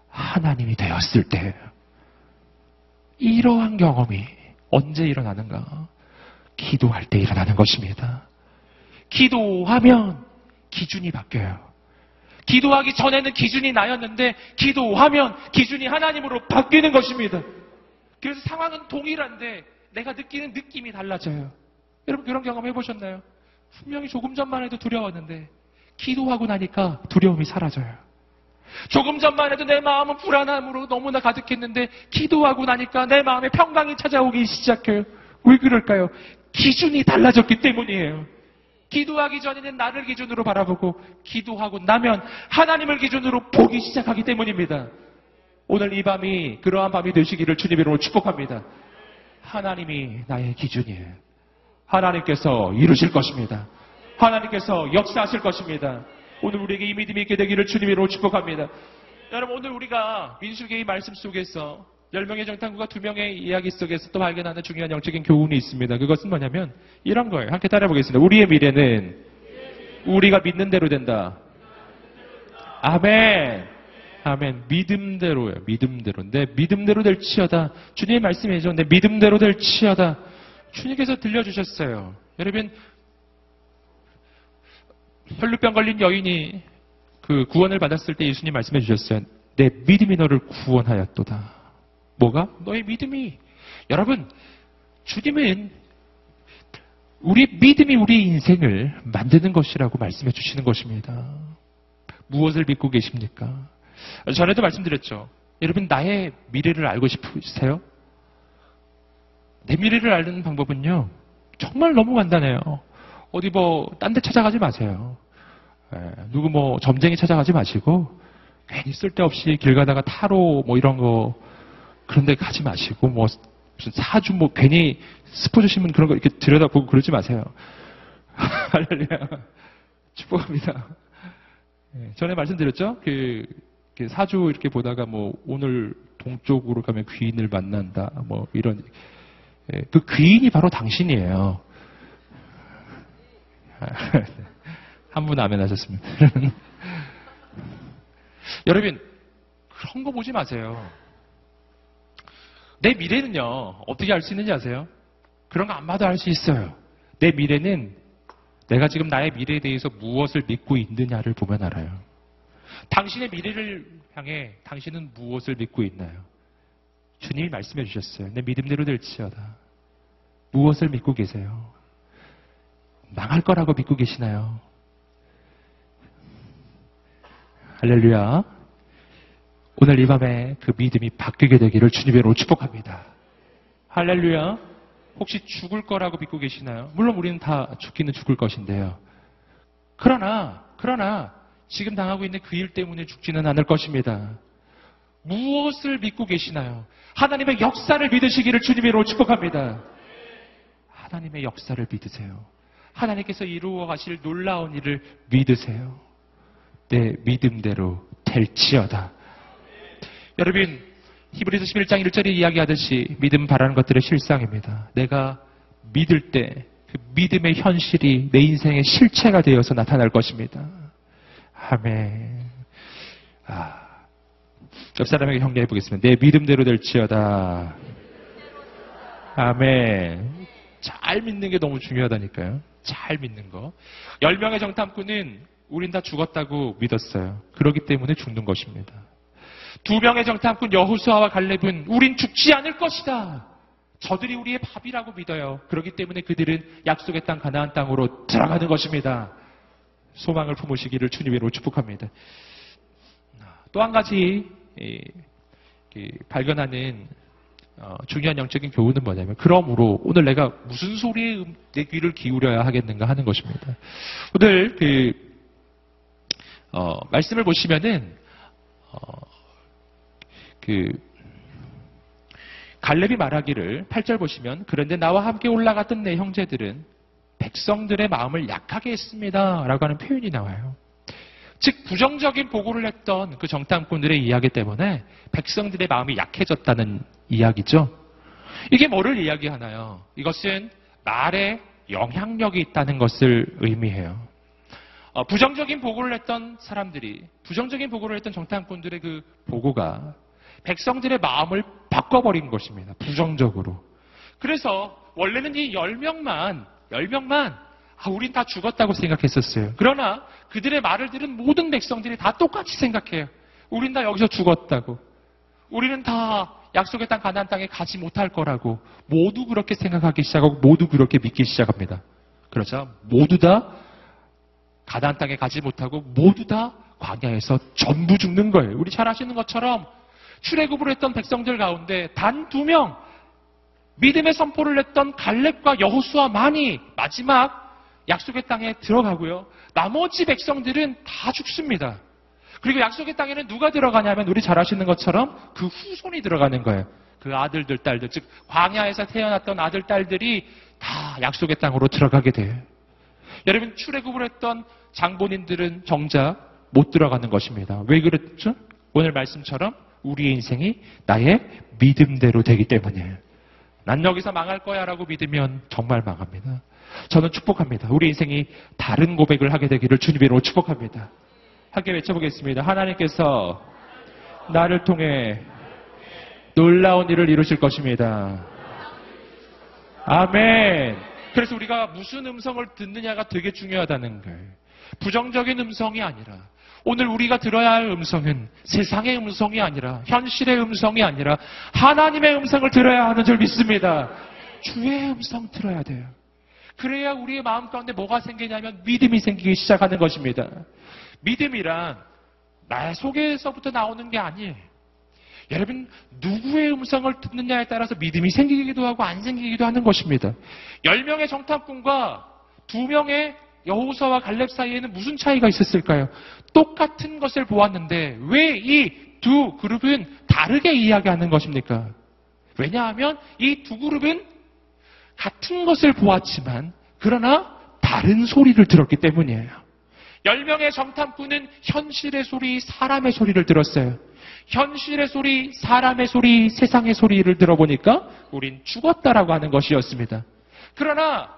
하나님이 되었을 때 이러한 경험이 언제 일어나는가? 기도할 때 일어나는 것입니다. 기도하면 기준이 바뀌어요. 기도하기 전에는 기준이 나였는데 기도하면 기준이 하나님으로 바뀌는 것입니다. 그래서 상황은 동일한데 내가 느끼는 느낌이 달라져요. 여러분 그런 경험 해보셨나요? 분명히 조금 전만 해도 두려웠는데 기도하고 나니까 두려움이 사라져요. 조금 전만 해도 내 마음은 불안함으로 너무나 가득했는데 기도하고 나니까 내 마음에 평강이 찾아오기 시작해요. 왜 그럴까요? 기준이 달라졌기 때문이에요. 기도하기 전에는 나를 기준으로 바라보고 기도하고 나면 하나님을 기준으로 보기 시작하기 때문입니다. 오늘 이 밤이 그러한 밤이 되시기를 주님으로 축복합니다. 하나님이 나의 기준이에요. 하나님께서 이루실 것입니다. 하나님께서 역사하실 것입니다. 오늘 우리에게 이 믿음이 있게 되기를 주님으로 축복합니다. 여러분 오늘 우리가 민수기의 말씀 속에서 10명의 정탐구가 2명의 이야기 속에서 또 발견하는 중요한 영적인 교훈이 있습니다. 그것은 뭐냐면 이런 거예요. 함께 따라해 보겠습니다. 우리의 미래는 우리가 믿는 대로 된다. 아멘. 아멘. 믿음대로예요. 믿음대로. 내 믿음대로 될치여다. 주님의 말씀이죠. 내 믿음대로 될치여다. 주님께서 들려주셨어요. 여러분 혈루병 걸린 여인이 그 구원을 받았을 때 예수님 말씀해 주셨어요. 내 믿음이 너를 구원하였도다. 뭐가? 너의 믿음이. 여러분, 주님은 우리 믿음이 우리 인생을 만드는 것이라고 말씀해 주시는 것입니다. 무엇을 믿고 계십니까? 전에도 말씀드렸죠. 여러분, 나의 미래를 알고 싶으세요? 내 미래를 아는 방법은요, 정말 너무 간단해요. 어디 뭐, 딴 데 찾아가지 마세요. 예, 누구 뭐, 점쟁이 찾아가지 마시고, 괜히 쓸데없이 길 가다가 타로 뭐 이런 거, 그런 데 가지 마시고, 뭐, 무슨 사주 뭐, 괜히 스포 주시면 그런 거 이렇게 들여다보고 그러지 마세요. 할렐루야. 축복합니다. 예, 전에 말씀드렸죠? 그, 그 사주 이렇게 보다가 뭐, 오늘 동쪽으로 가면 귀인을 만난다. 뭐, 이런. 예, 그 귀인이 바로 당신이에요. 한 분 아멘 하셨습니다. 여러분, 그런 거 보지 마세요. 내 미래는요, 어떻게 알 수 있는지 아세요? 그런 거 안 봐도 알 수 있어요. 내 미래는 내가 지금 나의 미래에 대해서 무엇을 믿고 있느냐를 보면 알아요. 당신의 미래를 향해 당신은 무엇을 믿고 있나요? 주님이 말씀해 주셨어요. 내 믿음대로 될지어다. 무엇을 믿고 계세요? 망할 거라고 믿고 계시나요? 할렐루야. 오늘 이 밤에 그 믿음이 바뀌게 되기를 주님으로 축복합니다. 할렐루야. 혹시 죽을 거라고 믿고 계시나요? 물론 우리는 다 죽기는 죽을 것인데요. 그러나, 그러나, 지금 당하고 있는 그 일 때문에 죽지는 않을 것입니다. 무엇을 믿고 계시나요? 하나님의 역사를 믿으시기를 주님으로 축복합니다. 하나님의 역사를 믿으세요. 하나님께서 이루어 가실 놀라운 일을 믿으세요. 내 믿음대로 될지어다. 여러분, 히브리서 11장 1절에 이야기하듯이 믿음 바라는 것들의 실상입니다. 내가 믿을 때 그 믿음의 현실이 내 인생의 실체가 되어서 나타날 것입니다. 아멘. 아, 옆 사람에게 형례해 보겠습니다. 내 믿음대로 될지어다. 아멘. 잘 믿는 게 너무 중요하다니까요. 잘 믿는 거. 10명의 정탐꾼은 우린 다 죽었다고 믿었어요. 그렇기 때문에 죽는 것입니다. 두 명의 정탐꾼 여호수아와 갈렙은 우린 죽지 않을 것이다. 저들이 우리의 밥이라고 믿어요. 그렇기 때문에 그들은 약속의 땅 가나안 땅으로 들어가는 것입니다. 소망을 품으시기를 주님으로 축복합니다. 또 한 가지 발견하는 어, 중요한 영적인 교훈은 뭐냐면 그러므로 오늘 내가 무슨 소리에 내 귀를 기울여야 하겠는가 하는 것입니다. 오늘 그 어, 말씀을 보시면은 어, 그 갈렙이 말하기를 8절 보시면 그런데 나와 함께 올라갔던 내 형제들은 백성들의 마음을 약하게 했습니다. 라고 하는 표현이 나와요. 즉 부정적인 보고를 했던 그 정탐꾼들의 이야기 때문에 백성들의 마음이 약해졌다는 이야기죠. 이게 뭐를 이야기하나요? 이것은 말에 영향력이 있다는 것을 의미해요. 어, 부정적인 보고를 했던 사람들이 부정적인 보고를 했던 정탐꾼들의 그 보고가 백성들의 마음을 바꿔버린 것입니다. 부정적으로. 그래서 원래는 이 10명만 10명만 아, 우린 다 죽었다고 생각했었어요. 그러나 그들의 말을 들은 모든 백성들이 다 똑같이 생각해요. 우린 다 여기서 죽었다고. 우리는 다 약속의 땅 가나안 땅에 가지 못할 거라고 모두 그렇게 생각하기 시작하고 모두 그렇게 믿기 시작합니다. 그렇죠? 모두 다 가나안 땅에 가지 못하고 모두 다 광야에서 전부 죽는 거예요. 우리 잘 아시는 것처럼 출애굽을 했던 백성들 가운데 단 두 명 믿음의 선포를 했던 갈렙과 여호수아만이 마지막 약속의 땅에 들어가고요. 나머지 백성들은 다 죽습니다. 그리고 약속의 땅에는 누가 들어가냐면 우리 잘 아시는 것처럼 그 후손이 들어가는 거예요. 그 아들들, 딸들, 즉 광야에서 태어났던 아들, 딸들이 다 약속의 땅으로 들어가게 돼요. 여러분 출애굽을 했던 장본인들은 정작 못 들어가는 것입니다. 왜 그랬죠? 오늘 말씀처럼 우리의 인생이 나의 믿음대로 되기 때문이에요. 난 여기서 망할 거야 라고 믿으면 정말 망합니다. 저는 축복합니다. 우리 인생이 다른 고백을 하게 되기를 주님으로 축복합니다. 함께 외쳐보겠습니다. 하나님께서 나를 통해 놀라운 일을 이루실 것입니다. 아멘. 그래서 우리가 무슨 음성을 듣느냐가 되게 중요하다는 거예요. 부정적인 음성이 아니라 오늘 우리가 들어야 할 음성은 세상의 음성이 아니라 현실의 음성이 아니라 하나님의 음성을 들어야 하는 줄 믿습니다. 주의 음성 들어야 돼요. 그래야 우리의 마음 가운데 뭐가 생기냐면 믿음이 생기기 시작하는 것입니다. 믿음이란 나의 속에서부터 나오는 게 아니에요. 여러분 누구의 음성을 듣느냐에 따라서 믿음이 생기기도 하고 안 생기기도 하는 것입니다. 10명의 정탐꾼과 2명의 여호사와 갈렙 사이에는 무슨 차이가 있었을까요? 똑같은 것을 보았는데 왜 이 두 그룹은 다르게 이야기하는 것입니까? 왜냐하면 이 두 그룹은 같은 것을 보았지만 그러나 다른 소리를 들었기 때문이에요. 10명의 정탐꾼은 현실의 소리, 사람의 소리를 들었어요. 현실의 소리, 사람의 소리, 세상의 소리를 들어보니까 우린 죽었다라고 하는 것이었습니다. 그러나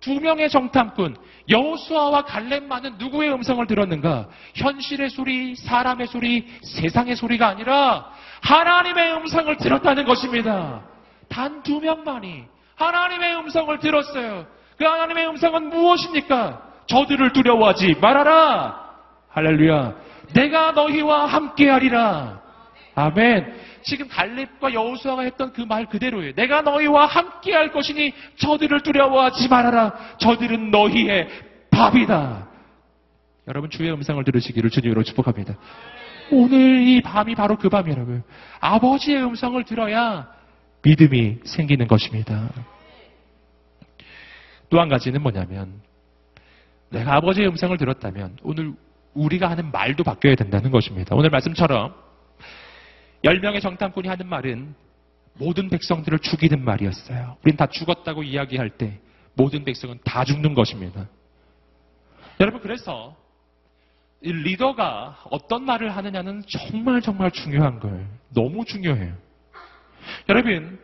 두 명의 정탐꾼 여호수아와 갈렙만은 누구의 음성을 들었는가? 현실의 소리, 사람의 소리, 세상의 소리가 아니라 하나님의 음성을 들었다는 것입니다. 단 두 명만이 하나님의 음성을 들었어요. 그 하나님의 음성은 무엇입니까? 저들을 두려워하지 말아라. 할렐루야. 내가 너희와 함께하리라. 아멘. 지금 갈렙과 여호수아가 했던 그 말 그대로예요. 내가 너희와 함께할 것이니 저들을 두려워하지 말아라. 저들은 너희의 밥이다. 여러분 주의 음성을 들으시기를 주님으로 축복합니다. 오늘 이 밤이 바로 그 밤이라고요. 아버지의 음성을 들어야 믿음이 생기는 것입니다. 또 한 가지는 뭐냐면 내가 아버지의 음성을 들었다면 오늘 우리가 하는 말도 바뀌어야 된다는 것입니다. 오늘 말씀처럼 10명의 정탐꾼이 하는 말은 모든 백성들을 죽이는 말이었어요. 우린 다 죽었다고 이야기할 때 모든 백성은 다 죽는 것입니다. 여러분 그래서 이 리더가 어떤 말을 하느냐는 정말 정말 중요한 거예요. 너무 중요해요. 여러분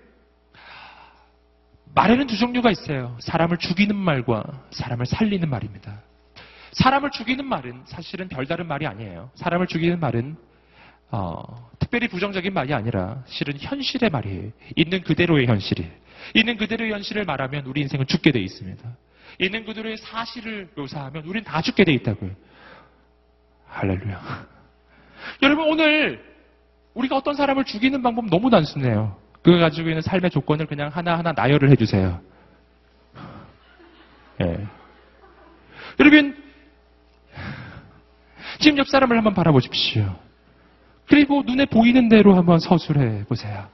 말에는 두 종류가 있어요. 사람을 죽이는 말과 사람을 살리는 말입니다. 사람을 죽이는 말은 사실은 별다른 말이 아니에요. 사람을 죽이는 말은 어, 특별히 부정적인 말이 아니라 실은 현실의 말이에요. 있는 그대로의 현실이. 있는 그대로의 현실을 말하면 우리 인생은 죽게 돼 있습니다. 있는 그대로의 사실을 묘사하면 우리는 다 죽게 돼 있다고요. 할렐루야. 여러분 오늘 우리가 어떤 사람을 죽이는 방법 너무 단순해요. 그가 가지고 있는 삶의 조건을 그냥 하나하나 나열을 해주세요. 예. 여러분, 지금 옆 사람을 한번 바라보십시오. 그리고 눈에 보이는 대로 한번 서술해 보세요.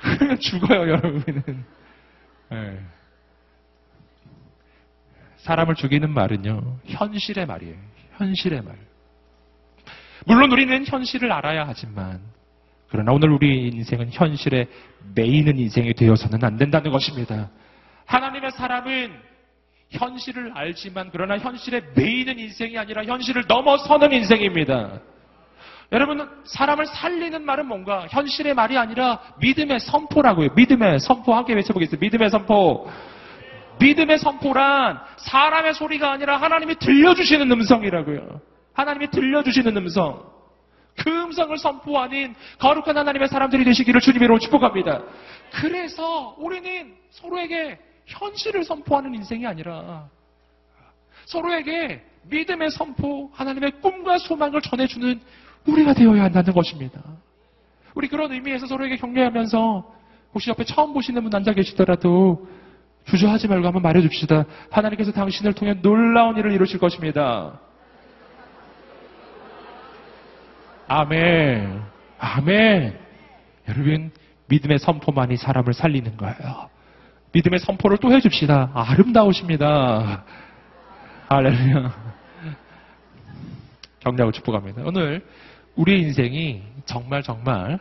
죽어요, 여러분은. 예. 사람을 죽이는 말은요, 현실의 말이에요. 현실의 말. 물론 우리는 현실을 알아야 하지만, 그러나 오늘 우리 인생은 현실에 매이는 인생이 되어서는 안 된다는 것입니다. 하나님의 사람은 현실을 알지만 그러나 현실에 매이는 인생이 아니라 현실을 넘어서는 인생입니다. 여러분 사람을 살리는 말은 뭔가 현실의 말이 아니라 믿음의 선포라고요. 믿음의 선포 함께 외쳐보겠습니다. 믿음의 선포. 믿음의 선포란 사람의 소리가 아니라 하나님이 들려주시는 음성이라고요. 하나님이 들려주시는 음성. 그 음성을 선포하는 거룩한 하나님의 사람들이 되시기를 주님으로 축복합니다. 그래서 우리는 서로에게 현실을 선포하는 인생이 아니라 서로에게 믿음의 선포, 하나님의 꿈과 소망을 전해주는 우리가 되어야 한다는 것입니다. 우리 그런 의미에서 서로에게 격려하면서 혹시 옆에 처음 보시는 분 앉아 계시더라도 주저하지 말고 한번 말해줍시다. 하나님께서 당신을 통해 놀라운 일을 이루실 것입니다. 아멘. 아멘. 여러분, 믿음의 선포만이 사람을 살리는 거예요. 믿음의 선포를 또 해줍시다. 아름다우십니다. 할렐루야. 격려하고 축복합니다. 오늘 우리의 인생이 정말 정말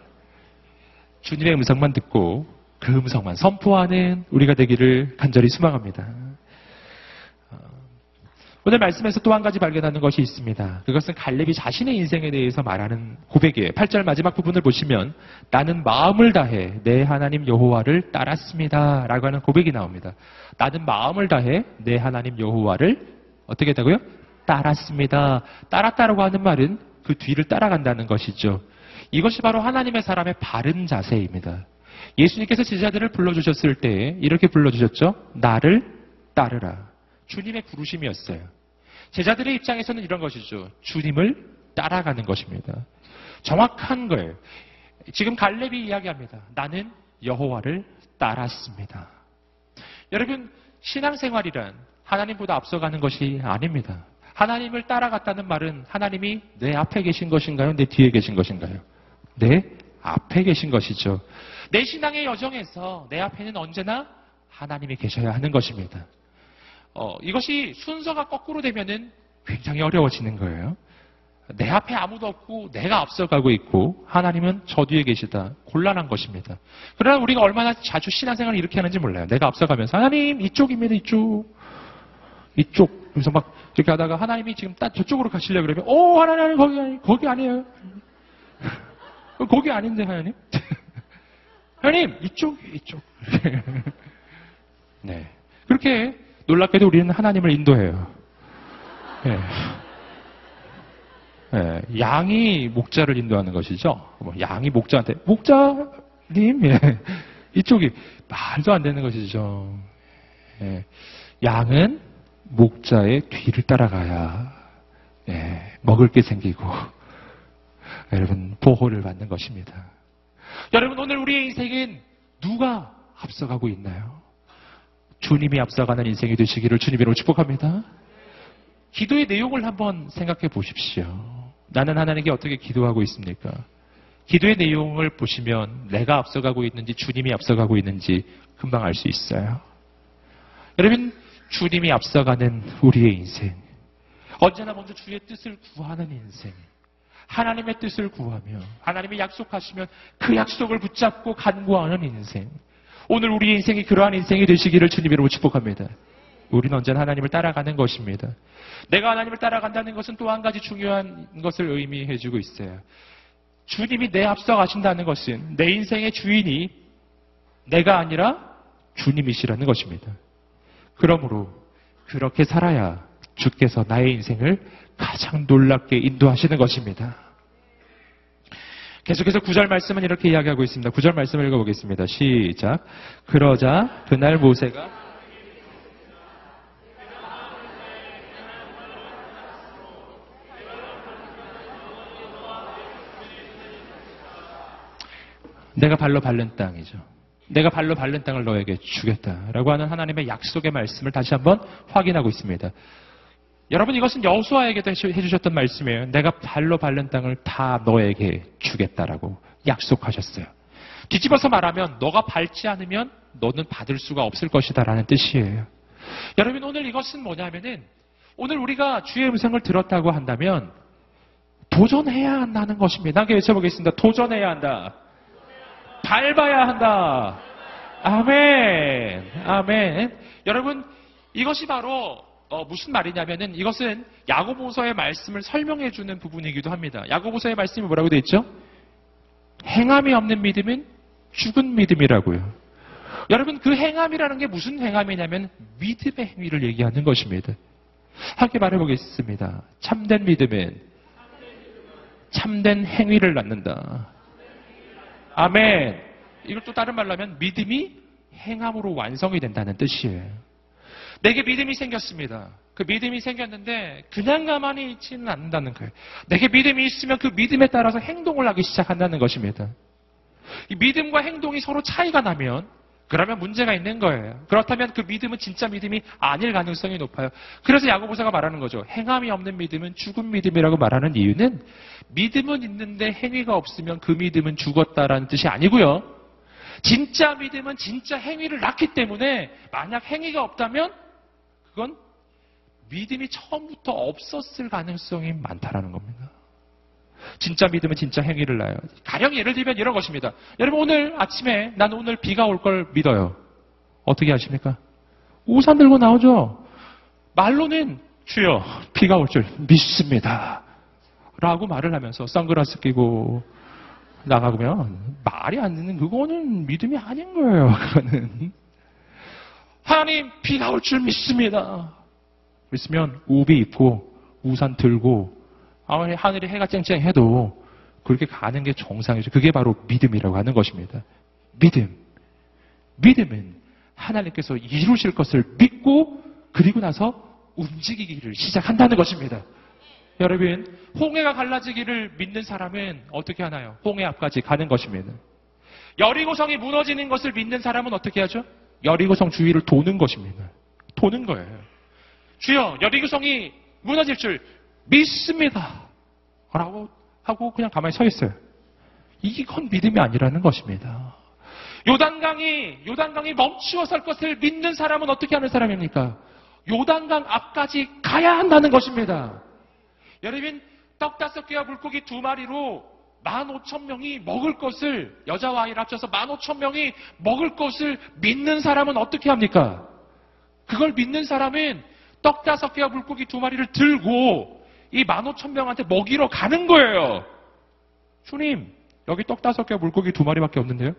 주님의 음성만 듣고 그 음성만 선포하는 우리가 되기를 간절히 소망합니다. 오늘 말씀에서 또 한 가지 발견하는 것이 있습니다. 그것은 갈렙이 자신의 인생에 대해서 말하는 고백이에요. 8절 마지막 부분을 보시면 나는 마음을 다해 내 하나님 여호와를 따랐습니다. 라고 하는 고백이 나옵니다. 나는 마음을 다해 내 하나님 여호와를 어떻게 했다고요? 따랐습니다. 따랐다라고 하는 말은 그 뒤를 따라간다는 것이죠. 이것이 바로 하나님의 사람의 바른 자세입니다. 예수님께서 제자들을 불러주셨을 때 이렇게 불러주셨죠. 나를 따르라. 주님의 부르심이었어요. 제자들의 입장에서는 이런 것이죠. 주님을 따라가는 것입니다. 정확한 거예요. 지금 갈렙이 이야기합니다. 나는 여호와를 따랐습니다. 여러분 신앙생활이란 하나님보다 앞서가는 것이 아닙니다. 하나님을 따라갔다는 말은 하나님이 내 앞에 계신 것인가요? 내 뒤에 계신 것인가요? 내 앞에 계신 것이죠. 내 신앙의 여정에서 내 앞에는 언제나 하나님이 계셔야 하는 것입니다. 어, 이것이 순서가 거꾸로 되면은 굉장히 어려워지는 거예요. 내 앞에 아무도 없고 내가 앞서가고 있고 하나님은 저 뒤에 계시다. 곤란한 것입니다. 그러나 우리가 얼마나 자주 신앙생활을 이렇게 하는지 몰라요. 내가 앞서가면서 하나님 이쪽입니다. 이쪽. 이쪽. 그래서 막 이렇게 하다가 하나님이 지금 딱 저쪽으로 가시려고 그러면 오 하나님 거기 아니 거기 아니에요. 거기 아닌데 하나님. 하나님 이쪽 이쪽. 네. 그렇게 놀랍게도 우리는 하나님을 인도해요. 네. 네. 양이 목자를 인도하는 것이죠. 뭐 양이 목자한테 목자님 예. 이쪽이 말도 안 되는 것이죠. 예. 양은 목자의 뒤를 따라가야 예. 먹을 게 생기고 여러분 보호를 받는 것입니다. 여러분 오늘 우리의 인생은 누가 앞서가고 있나요? 주님이 앞서가는 인생이 되시기를 주님으로 축복합니다. 기도의 내용을 한번 생각해 보십시오. 나는 하나님께 어떻게 기도하고 있습니까? 기도의 내용을 보시면 내가 앞서가고 있는지 주님이 앞서가고 있는지 금방 알 수 있어요. 여러분, 주님이 앞서가는 우리의 인생. 언제나 먼저 주의 뜻을 구하는 인생. 하나님의 뜻을 구하며 하나님이 약속하시면 그 약속을 붙잡고 간구하는 인생. 오늘 우리의 인생이 그러한 인생이 되시기를 주님으로 축복합니다. 우리는 언제나 하나님을 따라가는 것입니다. 내가 하나님을 따라간다는 것은 또 한 가지 중요한 것을 의미해 주고 있어요. 주님이 내 앞서 가신다는 것은 내 인생의 주인이 내가 아니라 주님이시라는 것입니다. 그러므로 그렇게 살아야 주께서 나의 인생을 가장 놀랍게 인도하시는 것입니다. 계속해서 구절 말씀은 이렇게 이야기하고 있습니다. 구절 말씀을 읽어보겠습니다. 시작. 그러자 그날 모세가 내가 발로 밟는 땅이죠. 내가 발로 밟는 땅을 너에게 주겠다라고 하는 하나님의 약속의 말씀을 다시 한번 확인하고 있습니다. 여러분 이것은 여수아에게도 해주셨던 말씀이에요. 내가 발로 밟는 땅을 다 너에게 주겠다라고 약속하셨어요. 뒤집어서 말하면 너가 밟지 않으면 너는 받을 수가 없을 것이다라는 뜻이에요. 여러분 오늘 이것은 뭐냐면은 오늘 우리가 주의 음성을 들었다고 한다면 도전해야 한다는 것입니다. 함께 외쳐보겠습니다. 도전해야 한다. 밟아야 한다. 아멘. 아멘. 여러분, 이것이 바로 어, 무슨 말이냐면은 이것은 야고보서의 말씀을 설명해 주는 부분이기도 합니다. 야고보서의 말씀이 뭐라고 되어 있죠? 행함이 없는 믿음은 죽은 믿음이라고요. 여러분 그 행함이라는 게 무슨 행함이냐면 믿음의 행위를 얘기하는 것입니다. 함께 말해 보겠습니다. 참된 믿음은 참된 행위를 낳는다. 아멘. 이걸 또 다른 말로 하면 믿음이 행함으로 완성이 된다는 뜻이에요. 내게 믿음이 생겼습니다. 그 믿음이 생겼는데 그냥 가만히 있지는 않는다는 거예요. 내게 믿음이 있으면 그 믿음에 따라서 행동을 하기 시작한다는 것입니다. 이 믿음과 행동이 서로 차이가 나면 그러면 문제가 있는 거예요. 그렇다면 그 믿음은 진짜 믿음이 아닐 가능성이 높아요. 그래서 야고보사가 말하는 거죠. 행함이 없는 믿음은 죽은 믿음이라고 말하는 이유는 믿음은 있는데 행위가 없으면 그 믿음은 죽었다라는 뜻이 아니고요. 진짜 믿음은 진짜 행위를 낳기 때문에 만약 행위가 없다면 그건 믿음이 처음부터 없었을 가능성이 많다라는 겁니다. 진짜 믿음은 진짜 행위를 낳아요. 가령 예를 들면 이런 것입니다. 여러분 오늘 아침에 난 오늘 비가 올 걸 믿어요. 어떻게 하십니까? 우산 들고 나오죠. 말로는 주여, 비가 올 줄 믿습니다. 라고 말을 하면서 선글라스 끼고 나가면 말이 안 되는 그거는 믿음이 아닌 거예요. 그거는. 하나님, 비가 올줄 믿습니다. 믿으면 우비 입고 우산 들고 아무리 하늘에 해가 쨍쨍해도 그렇게 가는 게 정상이죠. 그게 바로 믿음이라고 하는 것입니다. 믿음. 믿음은 하나님께서 이루실 것을 믿고 그리고 나서 움직이기를 시작한다는 것입니다. 여러분, 홍해가 갈라지기를 믿는 사람은 어떻게 하나요? 홍해 앞까지 가는 것입니다. 여리고성이 무너지는 것을 믿는 사람은 어떻게 하죠? 여리고성 주위를 도는 것입니다. 도는 거예요. 주여, 여리고성이 무너질 줄 믿습니다. 라고 하고 그냥 가만히 서 있어요. 이건 믿음이 아니라는 것입니다. 요단강이, 요단강이 멈추어 설 것을 믿는 사람은 어떻게 하는 사람입니까? 요단강 앞까지 가야 한다는 것입니다. 여러분, 떡 다섯 개와 물고기 두 마리로 만 오천 명이 먹을 것을, 여자와 아이를 합쳐서 만 오천 명이 먹을 것을 믿는 사람은 어떻게 합니까? 그걸 믿는 사람은 떡 다섯 개와 물고기 두 마리를 들고 이만 오천 명한테 먹이러 가는 거예요. 주님, 여기 떡 다섯 개와 물고기 두 마리밖에 없는데요?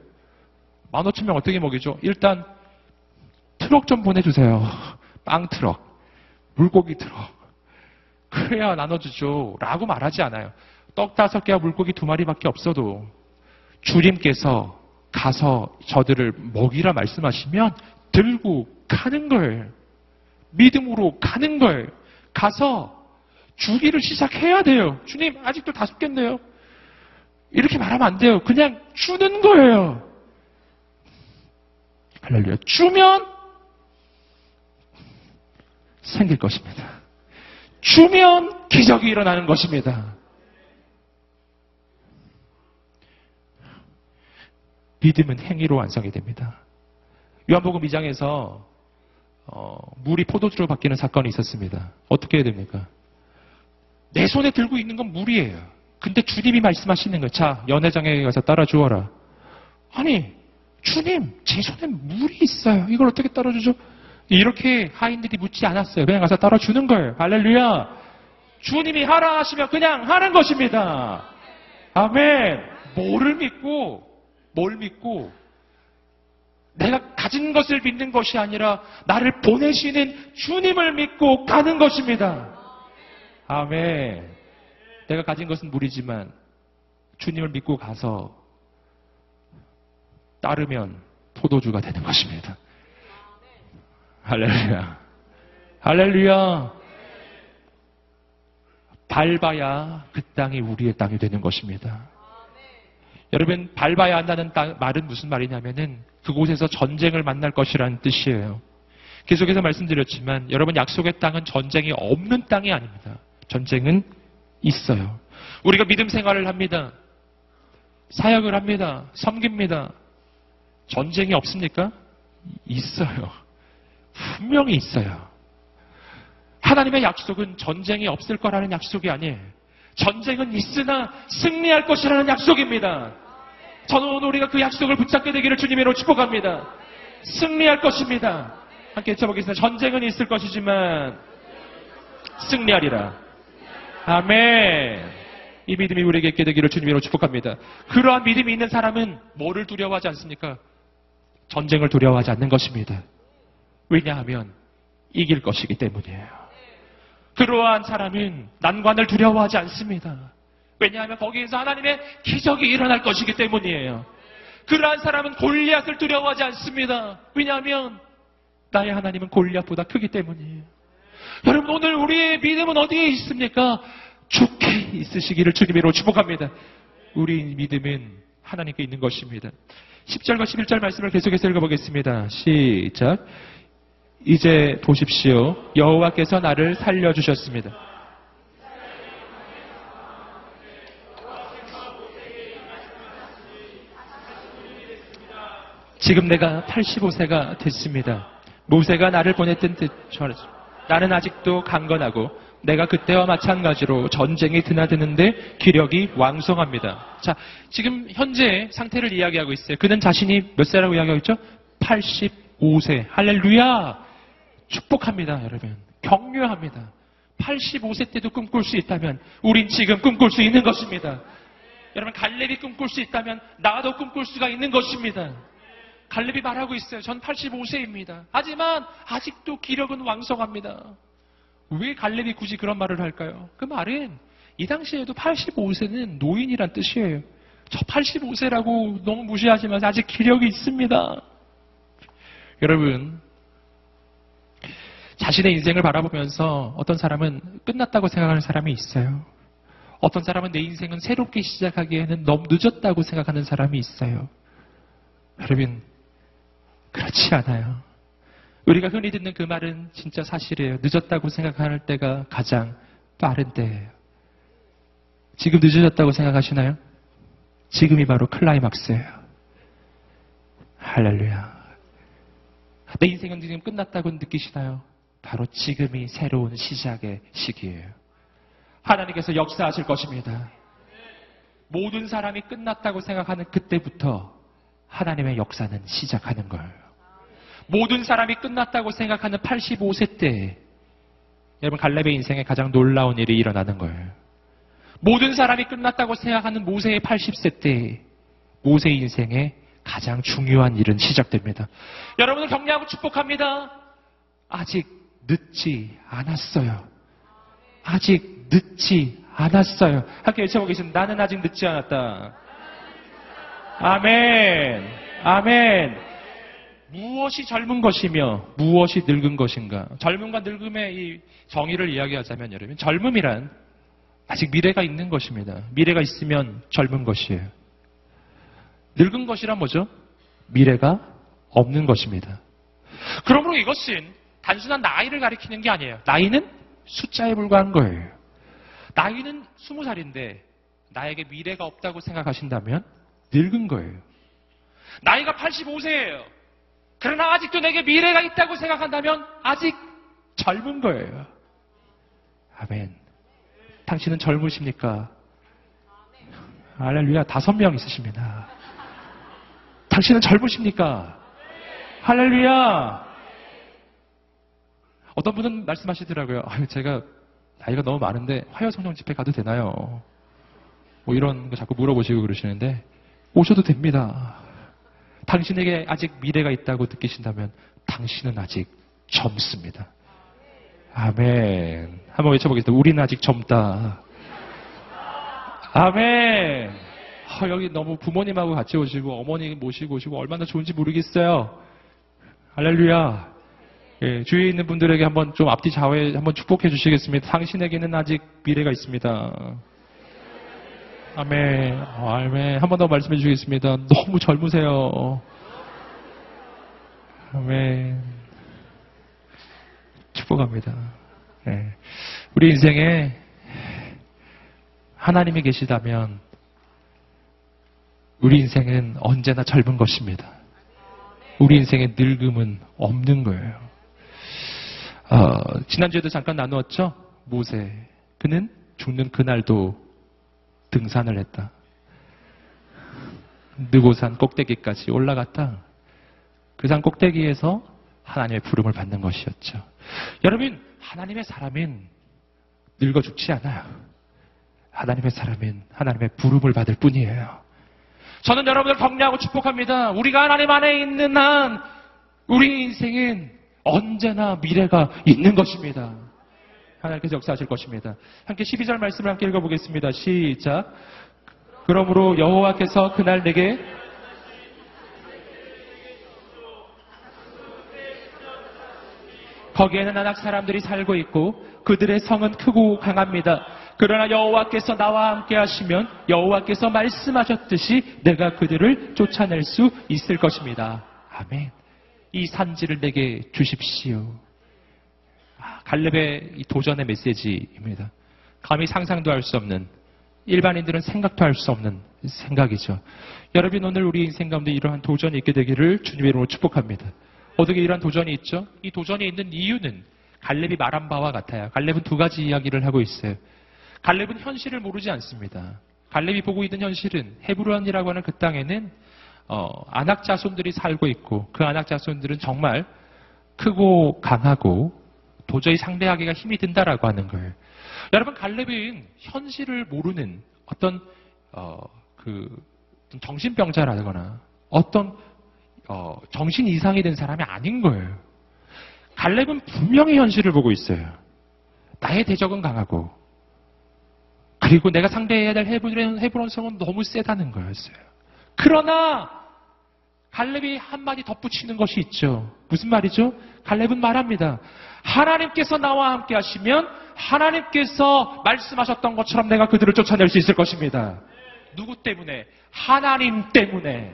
만 오천 명 어떻게 먹이죠? 일단 트럭 좀 보내주세요. 빵 트럭, 물고기 트럭. 그래야 나눠주죠. 라고 말하지 않아요. 떡 다섯 개와 물고기 두 마리밖에 없어도 주님께서 가서 저들을 먹이라 말씀하시면 들고 가는 거예요. 믿음으로 가는 거예요. 가서 주기를 시작해야 돼요. 주님, 아직도 다섯 개인데요. 이렇게 말하면 안 돼요. 그냥 주는 거예요. 할렐루야. 주면 생길 것입니다. 주면 기적이 일어나는 것입니다. 믿음은 행위로 완성이 됩니다. 요한복음 2장에서 어, 물이 포도주로 바뀌는 사건이 있었습니다. 어떻게 해야 됩니까? 내 손에 들고 있는 건 물이에요. 근데 주님이 말씀하시는 거예요. 자, 연회장에 가서 따라 주어라. 아니, 주님, 제 손에 물이 있어요. 이걸 어떻게 따라 주죠? 이렇게 하인들이 묻지 않았어요. 그냥 가서 따라 주는 거예요. 할렐루야. 주님이 하라 하시면 그냥 하는 것입니다. 아멘. 뭐를 믿고, 뭘 믿고, 내가 가진 것을 믿는 것이 아니라 나를 보내시는 주님을 믿고 가는 것입니다. 아멘. 내가 가진 것은 물이지만 주님을 믿고 가서 따르면 포도주가 되는 것입니다. 할렐루야. 할렐루야. 밟아야 그 땅이 우리의 땅이 되는 것입니다. 여러분, 밟아야 한다는 땅- 말은 무슨 말이냐면은 그곳에서 전쟁을 만날 것이라는 뜻이에요. 계속해서 말씀드렸지만 여러분 약속의 땅은 전쟁이 없는 땅이 아닙니다. 전쟁은 있어요. 우리가 믿음 생활을 합니다. 사역을 합니다. 섬깁니다. 전쟁이 없습니까? 있어요. 분명히 있어요. 하나님의 약속은 전쟁이 없을 거라는 약속이 아니에요. 전쟁은 있으나 승리할 것이라는 약속입니다. 저는 우리가 그 약속을 붙잡게 되기를 주님으로 축복합니다. 승리할 것입니다. 함께 외쳐보겠습니다. 전쟁은 있을 것이지만 승리하리라. 아멘. 이 믿음이 우리에게 있게 되기를 주님으로 축복합니다. 그러한 믿음이 있는 사람은 뭐를 두려워하지 않습니까? 전쟁을 두려워하지 않는 것입니다. 왜냐하면 이길 것이기 때문이에요. 그러한 사람은 난관을 두려워하지 않습니다. 왜냐하면 거기에서 하나님의 기적이 일어날 것이기 때문이에요. 그러한 사람은 골리앗을 두려워하지 않습니다. 왜냐하면 나의 하나님은 골리앗보다 크기 때문이에요. 여러분 오늘 우리의 믿음은 어디에 있습니까? 좋게 있으시기를 주님으로 축복합니다. 우리 믿음은 하나님께 있는 것입니다. 10절과 11절 말씀을 계속해서 읽어보겠습니다. 시작. 이제 보십시오. 여호와께서 나를 살려주셨습니다. 지금 내가 85세가 됐습니다. 모세가 나를 보냈던 뜻처럼 나는 아직도 강건하고 내가 그때와 마찬가지로 전쟁이 드나드는데 기력이 왕성합니다. 자, 지금 현재 상태를 이야기하고 있어요. 그는 자신이 몇 세라고 이야기하고 있죠? 85세. 할렐루야! 축복합니다, 여러분. 격려합니다. 85세 때도 꿈꿀 수 있다면 우린 지금 꿈꿀 수 있는 것입니다. 여러분 갈렙이 꿈꿀 수 있다면 나도 꿈꿀 수가 있는 것입니다. 갈렙이 말하고 있어요. 전 85세입니다. 하지만 아직도 기력은 왕성합니다. 왜 갈렙이 굳이 그런 말을 할까요? 그 말은 이 당시에도 85세는 노인이란 뜻이에요. 저 85세라고 너무 무시하지 마세요. 아직 기력이 있습니다. 여러분, 자신의 인생을 바라보면서 어떤 사람은 끝났다고 생각하는 사람이 있어요. 어떤 사람은 내 인생은 새롭게 시작하기에는 너무 늦었다고 생각하는 사람이 있어요. 여러분, 그렇지 않아요. 우리가 흔히 듣는 그 말은 진짜 사실이에요. 늦었다고 생각할 때가 가장 빠른 때예요. 지금 늦어졌다고 생각하시나요? 지금이 바로 클라이막스예요. 할렐루야. 내 인생은 지금 끝났다고 느끼시나요? 바로 지금이 새로운 시작의 시기예요. 하나님께서 역사하실 것입니다. 모든 사람이 끝났다고 생각하는 그때부터 하나님의 역사는 시작하는 거예요. 모든 사람이 끝났다고 생각하는 85세 때 여러분 갈렙의 인생에 가장 놀라운 일이 일어나는 거예요. 모든 사람이 끝났다고 생각하는 모세의 80세 때 모세의 인생에 가장 중요한 일은 시작됩니다. 여러분을 격려하고 축복합니다. 아직 늦지 않았어요. 아직 늦지 않았어요. 함께 외쳐보겠습니다. 나는 아직 늦지 않았다. 아멘. 아멘. 무엇이 젊은 것이며 무엇이 늙은 것인가? 젊음과 늙음의 이 정의를 이야기하자면 여러분, 젊음이란 아직 미래가 있는 것입니다. 미래가 있으면 젊은 것이에요. 늙은 것이란 뭐죠? 미래가 없는 것입니다. 그러므로 이것은 단순한 나이를 가리키는 게 아니에요. 나이는 숫자에 불과한 거예요. 나이는 20살인데 나에게 미래가 없다고 생각하신다면 늙은 거예요. 나이가 85세예요. 그러나 아직도 내게 미래가 있다고 생각한다면 아직 젊은 거예요. 아멘. 당신은 젊으십니까? 할렐루야. 다섯 명 있으십니다. 당신은 젊으십니까? 할렐루야. 어떤 분은 말씀하시더라고요. 아유, 제가 나이가 너무 많은데 화요성령 집회 가도 되나요? 뭐 이런 거 자꾸 물어보시고 그러시는데 오셔도 됩니다. 당신에게 아직 미래가 있다고 느끼신다면 당신은 아직 젊습니다. 아멘. 한번 외쳐보겠습니다. 우리는 아직 젊다. 아멘. 아, 여기 너무 부모님하고 같이 오시고 어머니 모시고 오시고 얼마나 좋은지 모르겠어요. 할렐루야. 예, 주위에 있는 분들에게 한번 좀 앞뒤 좌우에 한번 축복해 주시겠습니다. 당신에게는 아직 미래가 있습니다. 아멘. 어, 아멘. 한 번 더 말씀해 주시겠습니다. 너무 젊으세요. 아멘. 축복합니다. 예. 우리 인생에 하나님이 계시다면 우리 인생은 언제나 젊은 것입니다. 우리 인생의 늙음은 없는 거예요. 어, 지난주에도 잠깐 나누었죠? 모세. 그는 죽는 그날도 등산을 했다. 느고산 꼭대기까지 올라갔다. 그 산 꼭대기에서 하나님의 부름을 받는 것이었죠. 여러분, 하나님의 사람은 늙어 죽지 않아요. 하나님의 사람은 하나님의 부름을 받을 뿐이에요. 저는 여러분을 격려하고 축복합니다. 우리가 하나님 안에 있는 한 우리 인생은 언제나 미래가 있는 것입니다. 하나님께서 역사하실 것입니다. 함께 12절 말씀을 함께 읽어보겠습니다. 시작. 그러므로 여호와께서 그날 내게 거기에는 아낙 사람들이 살고 있고 그들의 성은 크고 강합니다. 그러나 여호와께서 나와 함께 하시면 여호와께서 말씀하셨듯이 내가 그들을 쫓아낼 수 있을 것입니다. 아멘. 이 산지를 내게 주십시오. 아, 갈렙의 이 도전의 메시지입니다. 감히 상상도 할 수 없는 일반인들은 생각도 할 수 없는 생각이죠. 여러분 오늘 우리 인생 가운데 이러한 도전이 있게 되기를 주님의 이름으로 축복합니다. 어떻게 이러한 도전이 있죠? 이 도전이 있는 이유는 갈렙이 말한 바와 같아요. 갈렙은 두 가지 이야기를 하고 있어요. 갈렙은 현실을 모르지 않습니다. 갈렙이 보고 있는 현실은 헤브론이라고 하는 그 땅에는 어, 안악 자손들이 살고 있고 그 안악 자손들은 정말 크고 강하고 도저히 상대하기가 힘이 든다라고 하는 거예요. 여러분 갈렙은 현실을 모르는 어떤 어, 그 정신병자라거나 어떤 어, 정신 이상이 된 사람이 아닌 거예요. 갈렙은 분명히 현실을 보고 있어요. 나의 대적은 강하고 그리고 내가 상대해야 될 헤브론, 헤브론 성은 너무 세다는 거였어요. 그러나 갈렙이 한마디 덧붙이는 것이 있죠. 무슨 말이죠? 갈렙은 말합니다. 하나님께서 나와 함께 하시면 하나님께서 말씀하셨던 것처럼 내가 그들을 쫓아낼 수 있을 것입니다. 누구 때문에? 하나님 때문에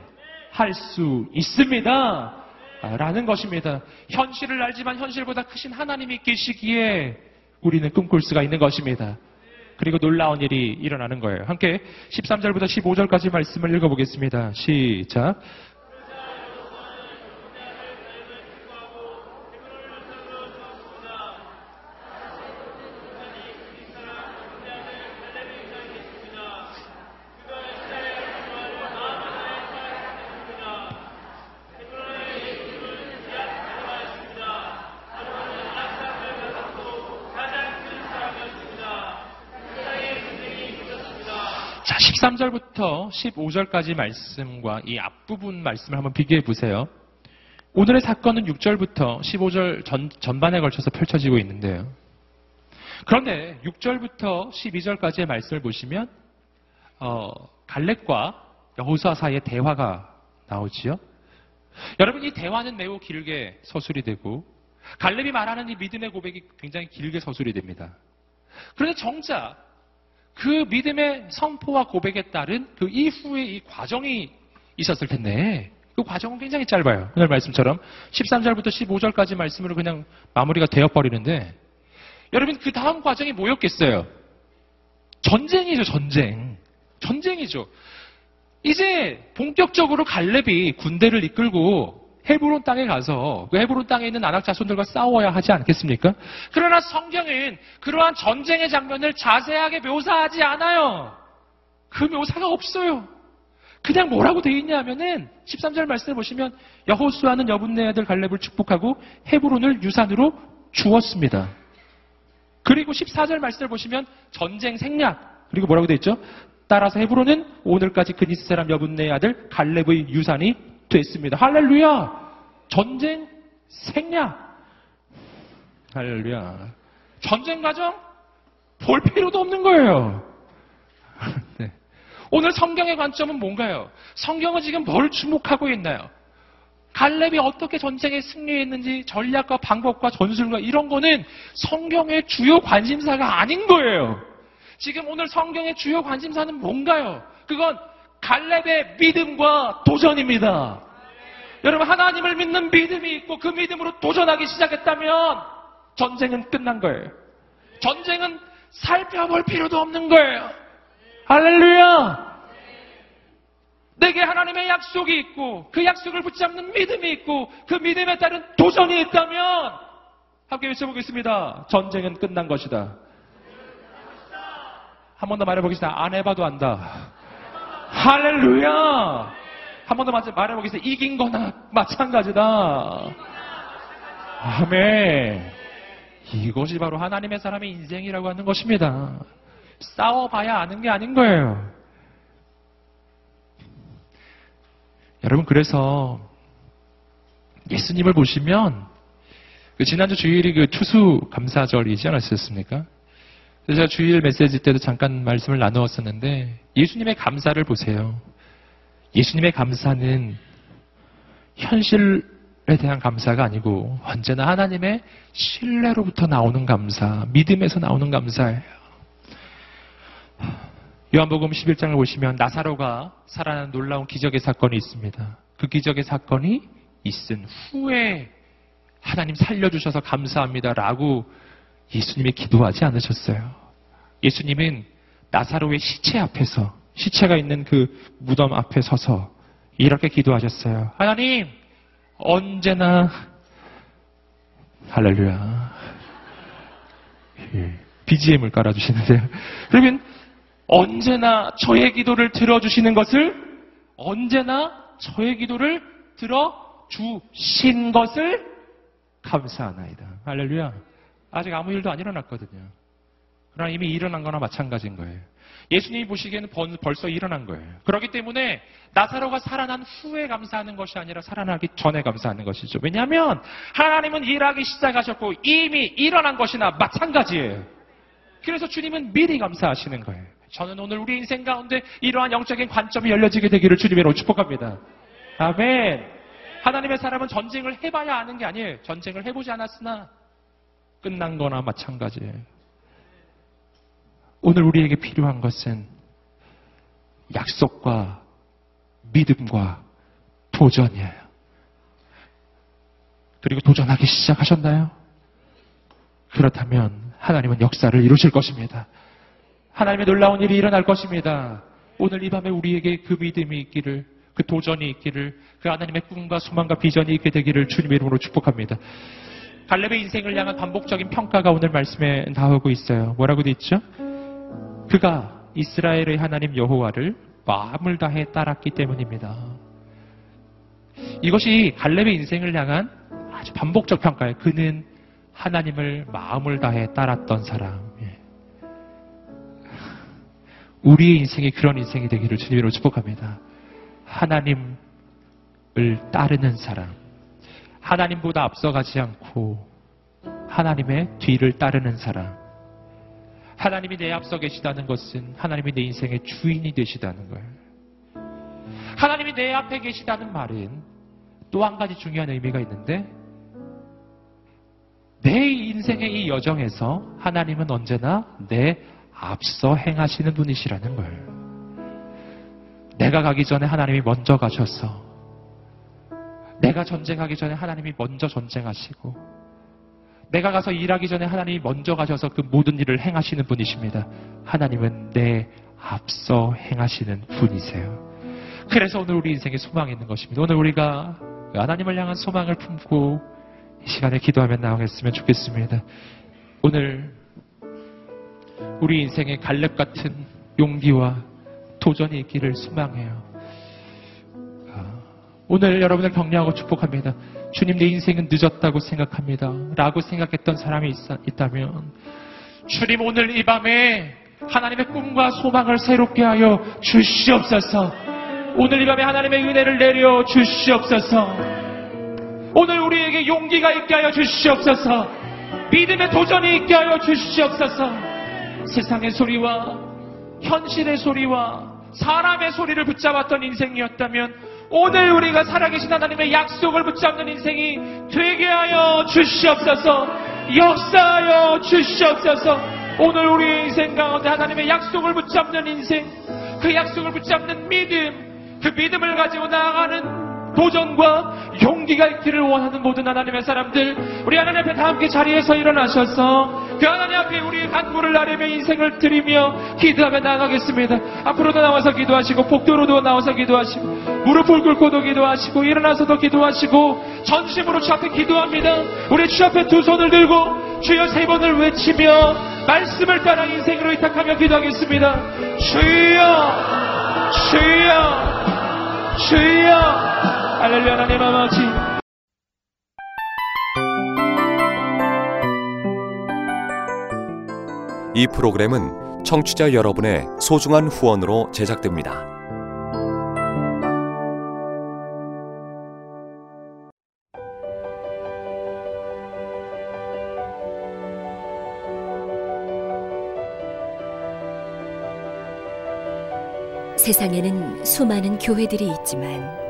할 수 있습니다. 라는 것입니다. 현실을 알지만 현실보다 크신 하나님이 계시기에 우리는 꿈꿀 수가 있는 것입니다. 그리고 놀라운 일이 일어나는 거예요. 함께 13절부터 15절까지 말씀을 읽어보겠습니다. 시작. 자, 13절부터 15절까지 말씀과 이 앞부분 말씀을 한번 비교해 보세요. 오늘의 사건은 6절부터 15절 전, 전반에 걸쳐서 펼쳐지고 있는데요. 그런데 6절부터 12절까지의 말씀을 보시면 어, 갈렙과 여호수아 사이의 대화가 나오지요. 여러분 이 대화는 매우 길게 서술이 되고 갈렙이 말하는 이 믿음의 고백이 굉장히 길게 서술이 됩니다. 그런데 정작 그 믿음의 선포와 고백에 따른 그 이후에 이 과정이 있었을 텐데 그 과정은 굉장히 짧아요. 오늘 말씀처럼 13절부터 15절까지 말씀으로 그냥 마무리가 되어버리는데 여러분 그 다음 과정이 뭐였겠어요? 전쟁이죠, 전쟁. 전쟁이죠. 이제 본격적으로 갈렙이 군대를 이끌고 헤브론 땅에 가서 그 헤브론 땅에 있는 아낙 자손들과 싸워야 하지 않겠습니까? 그러나 성경은 그러한 전쟁의 장면을 자세하게 묘사하지 않아요. 그 묘사가 없어요. 그냥 뭐라고 되어 있냐면은 13절 말씀을 보시면 여호수아는 여분네 아들 갈렙을 축복하고 헤브론을 유산으로 주었습니다. 그리고 14절 말씀을 보시면 전쟁 생략 그리고 뭐라고 되어 있죠? 따라서 헤브론은 오늘까지 그니스 사람 여분네 아들 갈렙의 유산이 됐습니다. 할렐루야! 전쟁 생략. 할렐루야. 전쟁 과정 볼 필요도 없는 거예요. 네. 오늘 성경의 관점은 뭔가요? 성경은 지금 뭘 주목하고 있나요? 갈렙이 어떻게 전쟁에 승리했는지 전략과 방법과 전술과 이런 거는 성경의 주요 관심사가 아닌 거예요. 지금 오늘 성경의 주요 관심사는 뭔가요? 그건 갈렙의 믿음과 도전입니다. 여러분 하나님을 믿는 믿음이 있고 그 믿음으로 도전하기 시작했다면 전쟁은 끝난 거예요. 전쟁은 살펴볼 필요도 없는 거예요. 할렐루야! 내게 하나님의 약속이 있고 그 약속을 붙잡는 믿음이 있고 그 믿음에 따른 도전이 있다면 함께 외쳐보겠습니다. 전쟁은 끝난 것이다. 한 번 더 말해보겠습니다. 안 해봐도 안다. 할렐루야! 한 번 더 말해보겠습니다. 이긴 거나 마찬가지다. 아멘. 이것이 바로 하나님의 사람의 인생이라고 하는 것입니다. 싸워봐야 아는 게 아닌 거예요. 여러분, 그래서 예수님을 보시면 그 지난주 주일이 그 추수 감사절이지 않았었습니까? 제가 주일 메시지 때도 잠깐 말씀을 나누었었는데 예수님의 감사를 보세요. 예수님의 감사는 현실에 대한 감사가 아니고 언제나 하나님의 신뢰로부터 나오는 감사, 믿음에서 나오는 감사예요. 요한복음 11장을 보시면 나사로가 살아난 놀라운 기적의 사건이 있습니다. 그 기적의 사건이 있은 후에 하나님 살려주셔서 감사합니다라고 예수님이 기도하지 않으셨어요. 예수님은 나사로의 시체 앞에서 시체가 있는 그 무덤 앞에 서서 이렇게 기도하셨어요. 하나님 언제나 할렐루야 BGM을 깔아주시는데요. 그러면 언제나 저의 기도를 들어주시는 것을 언제나 저의 기도를 들어주신 것을 감사하나이다. 할렐루야. 아직 아무 일도 안 일어났거든요. 그러나 이미 일어난 거나 마찬가지인 거예요. 예수님이 보시기에는 벌써 일어난 거예요. 그렇기 때문에 나사로가 살아난 후에 감사하는 것이 아니라 살아나기 전에 감사하는 것이죠. 왜냐하면 하나님은 일하기 시작하셨고 이미 일어난 것이나 마찬가지예요. 그래서 주님은 미리 감사하시는 거예요. 저는 오늘 우리 인생 가운데 이러한 영적인 관점이 열려지게 되기를 주님으로 축복합니다. 아멘. 하나님의 사람은 전쟁을 해봐야 아는 게 아니에요. 전쟁을 해보지 않았으나 끝난 거나 마찬가지예요. 오늘 우리에게 필요한 것은 약속과 믿음과 도전이에요. 그리고 도전하기 시작하셨나요? 그렇다면 하나님은 역사를 이루실 것입니다. 하나님의 놀라운 일이 일어날 것입니다. 오늘 이 밤에 우리에게 그 믿음이 있기를, 그 도전이 있기를, 그 하나님의 꿈과 소망과 비전이 있게 되기를 주님의 이름으로 축복합니다. 갈렙의 인생을 향한 반복적인 평가가 오늘 말씀에 나오고 있어요. 뭐라고 돼 있죠? 그가 이스라엘의 하나님 여호와를 마음을 다해 따랐기 때문입니다. 이것이 갈렙의 인생을 향한 아주 반복적 평가예요. 그는 하나님을 마음을 다해 따랐던 사람. 예. 우리의 인생이 그런 인생이 되기를 주님으로 축복합니다. 하나님을 따르는 사람. 하나님보다 앞서가지 않고 하나님의 뒤를 따르는 사람. 하나님이 내 앞서 계시다는 것은 하나님이 내 인생의 주인이 되시다는 거예요. 하나님이 내 앞에 계시다는 말은 또 한 가지 중요한 의미가 있는데 내 인생의 이 여정에서 하나님은 언제나 내 앞서 행하시는 분이시라는 거예요. 내가 가기 전에 하나님이 먼저 가셔서 내가 전쟁하기 전에 하나님이 먼저 전쟁하시고 내가 가서 일하기 전에 하나님이 먼저 가셔서 그 모든 일을 행하시는 분이십니다. 하나님은 내 앞서 행하시는 분이세요. 그래서 오늘 우리 인생에 소망이 있는 것입니다. 오늘 우리가 하나님을 향한 소망을 품고 이 시간에 기도하며 나오겠으면 좋겠습니다. 오늘 우리 인생에 갈렙 같은 용기와 도전이 있기를 소망해요. 아, 오늘 여러분을 격려하고 축복합니다. 주님 내 인생은 늦었다고 생각합니다. 라고 생각했던 사람이 있, 다면 주님 오늘 이 밤에 하나님의 꿈과 소망을 새롭게 하여 주시옵소서. 오늘 이 밤에 하나님의 은혜를 내려 주시옵소서. 오늘 우리에게 용기가 있게 하여 주시옵소서. 믿음의 도전이 있게 하여 주시옵소서. 세상의 소리와 현실의 소리와 사람의 소리를 붙잡았던 인생이었다면 오늘 우리가 살아계신 하나님의 약속을 붙잡는 인생이 되게 하여 주시옵소서 역사하여 주시옵소서. 오늘 우리 인생 가운데 하나님의 약속을 붙잡는 인생 그 약속을 붙잡는 믿음 그 믿음을 가지고 나아가는 도전과 용기가 있기를 원하는 모든 하나님의 사람들 우리 하나님 앞에 다 함께 자리에서 일어나셔서 그 하나님 앞에 우리 간구를 나르며 인생을 드리며 기도하며 나가겠습니다. 앞으로도 나와서 기도하시고 복도로도 나와서 기도하시고 무릎을 꿇고도 기도하시고 일어나서도 기도하시고 전심으로 주 앞에 기도합니다. 우리 주 앞에 두 손을 들고 주여 세 번을 외치며 말씀을 따라 인생으로 위탁하며 기도하겠습니다. 주여 주여 주여 할렐루야 하나님 아버지 이 프로그램은 청취자 여러분의 소중한 후원으로 제작됩니다. 세상에는 수많은 교회들이 있지만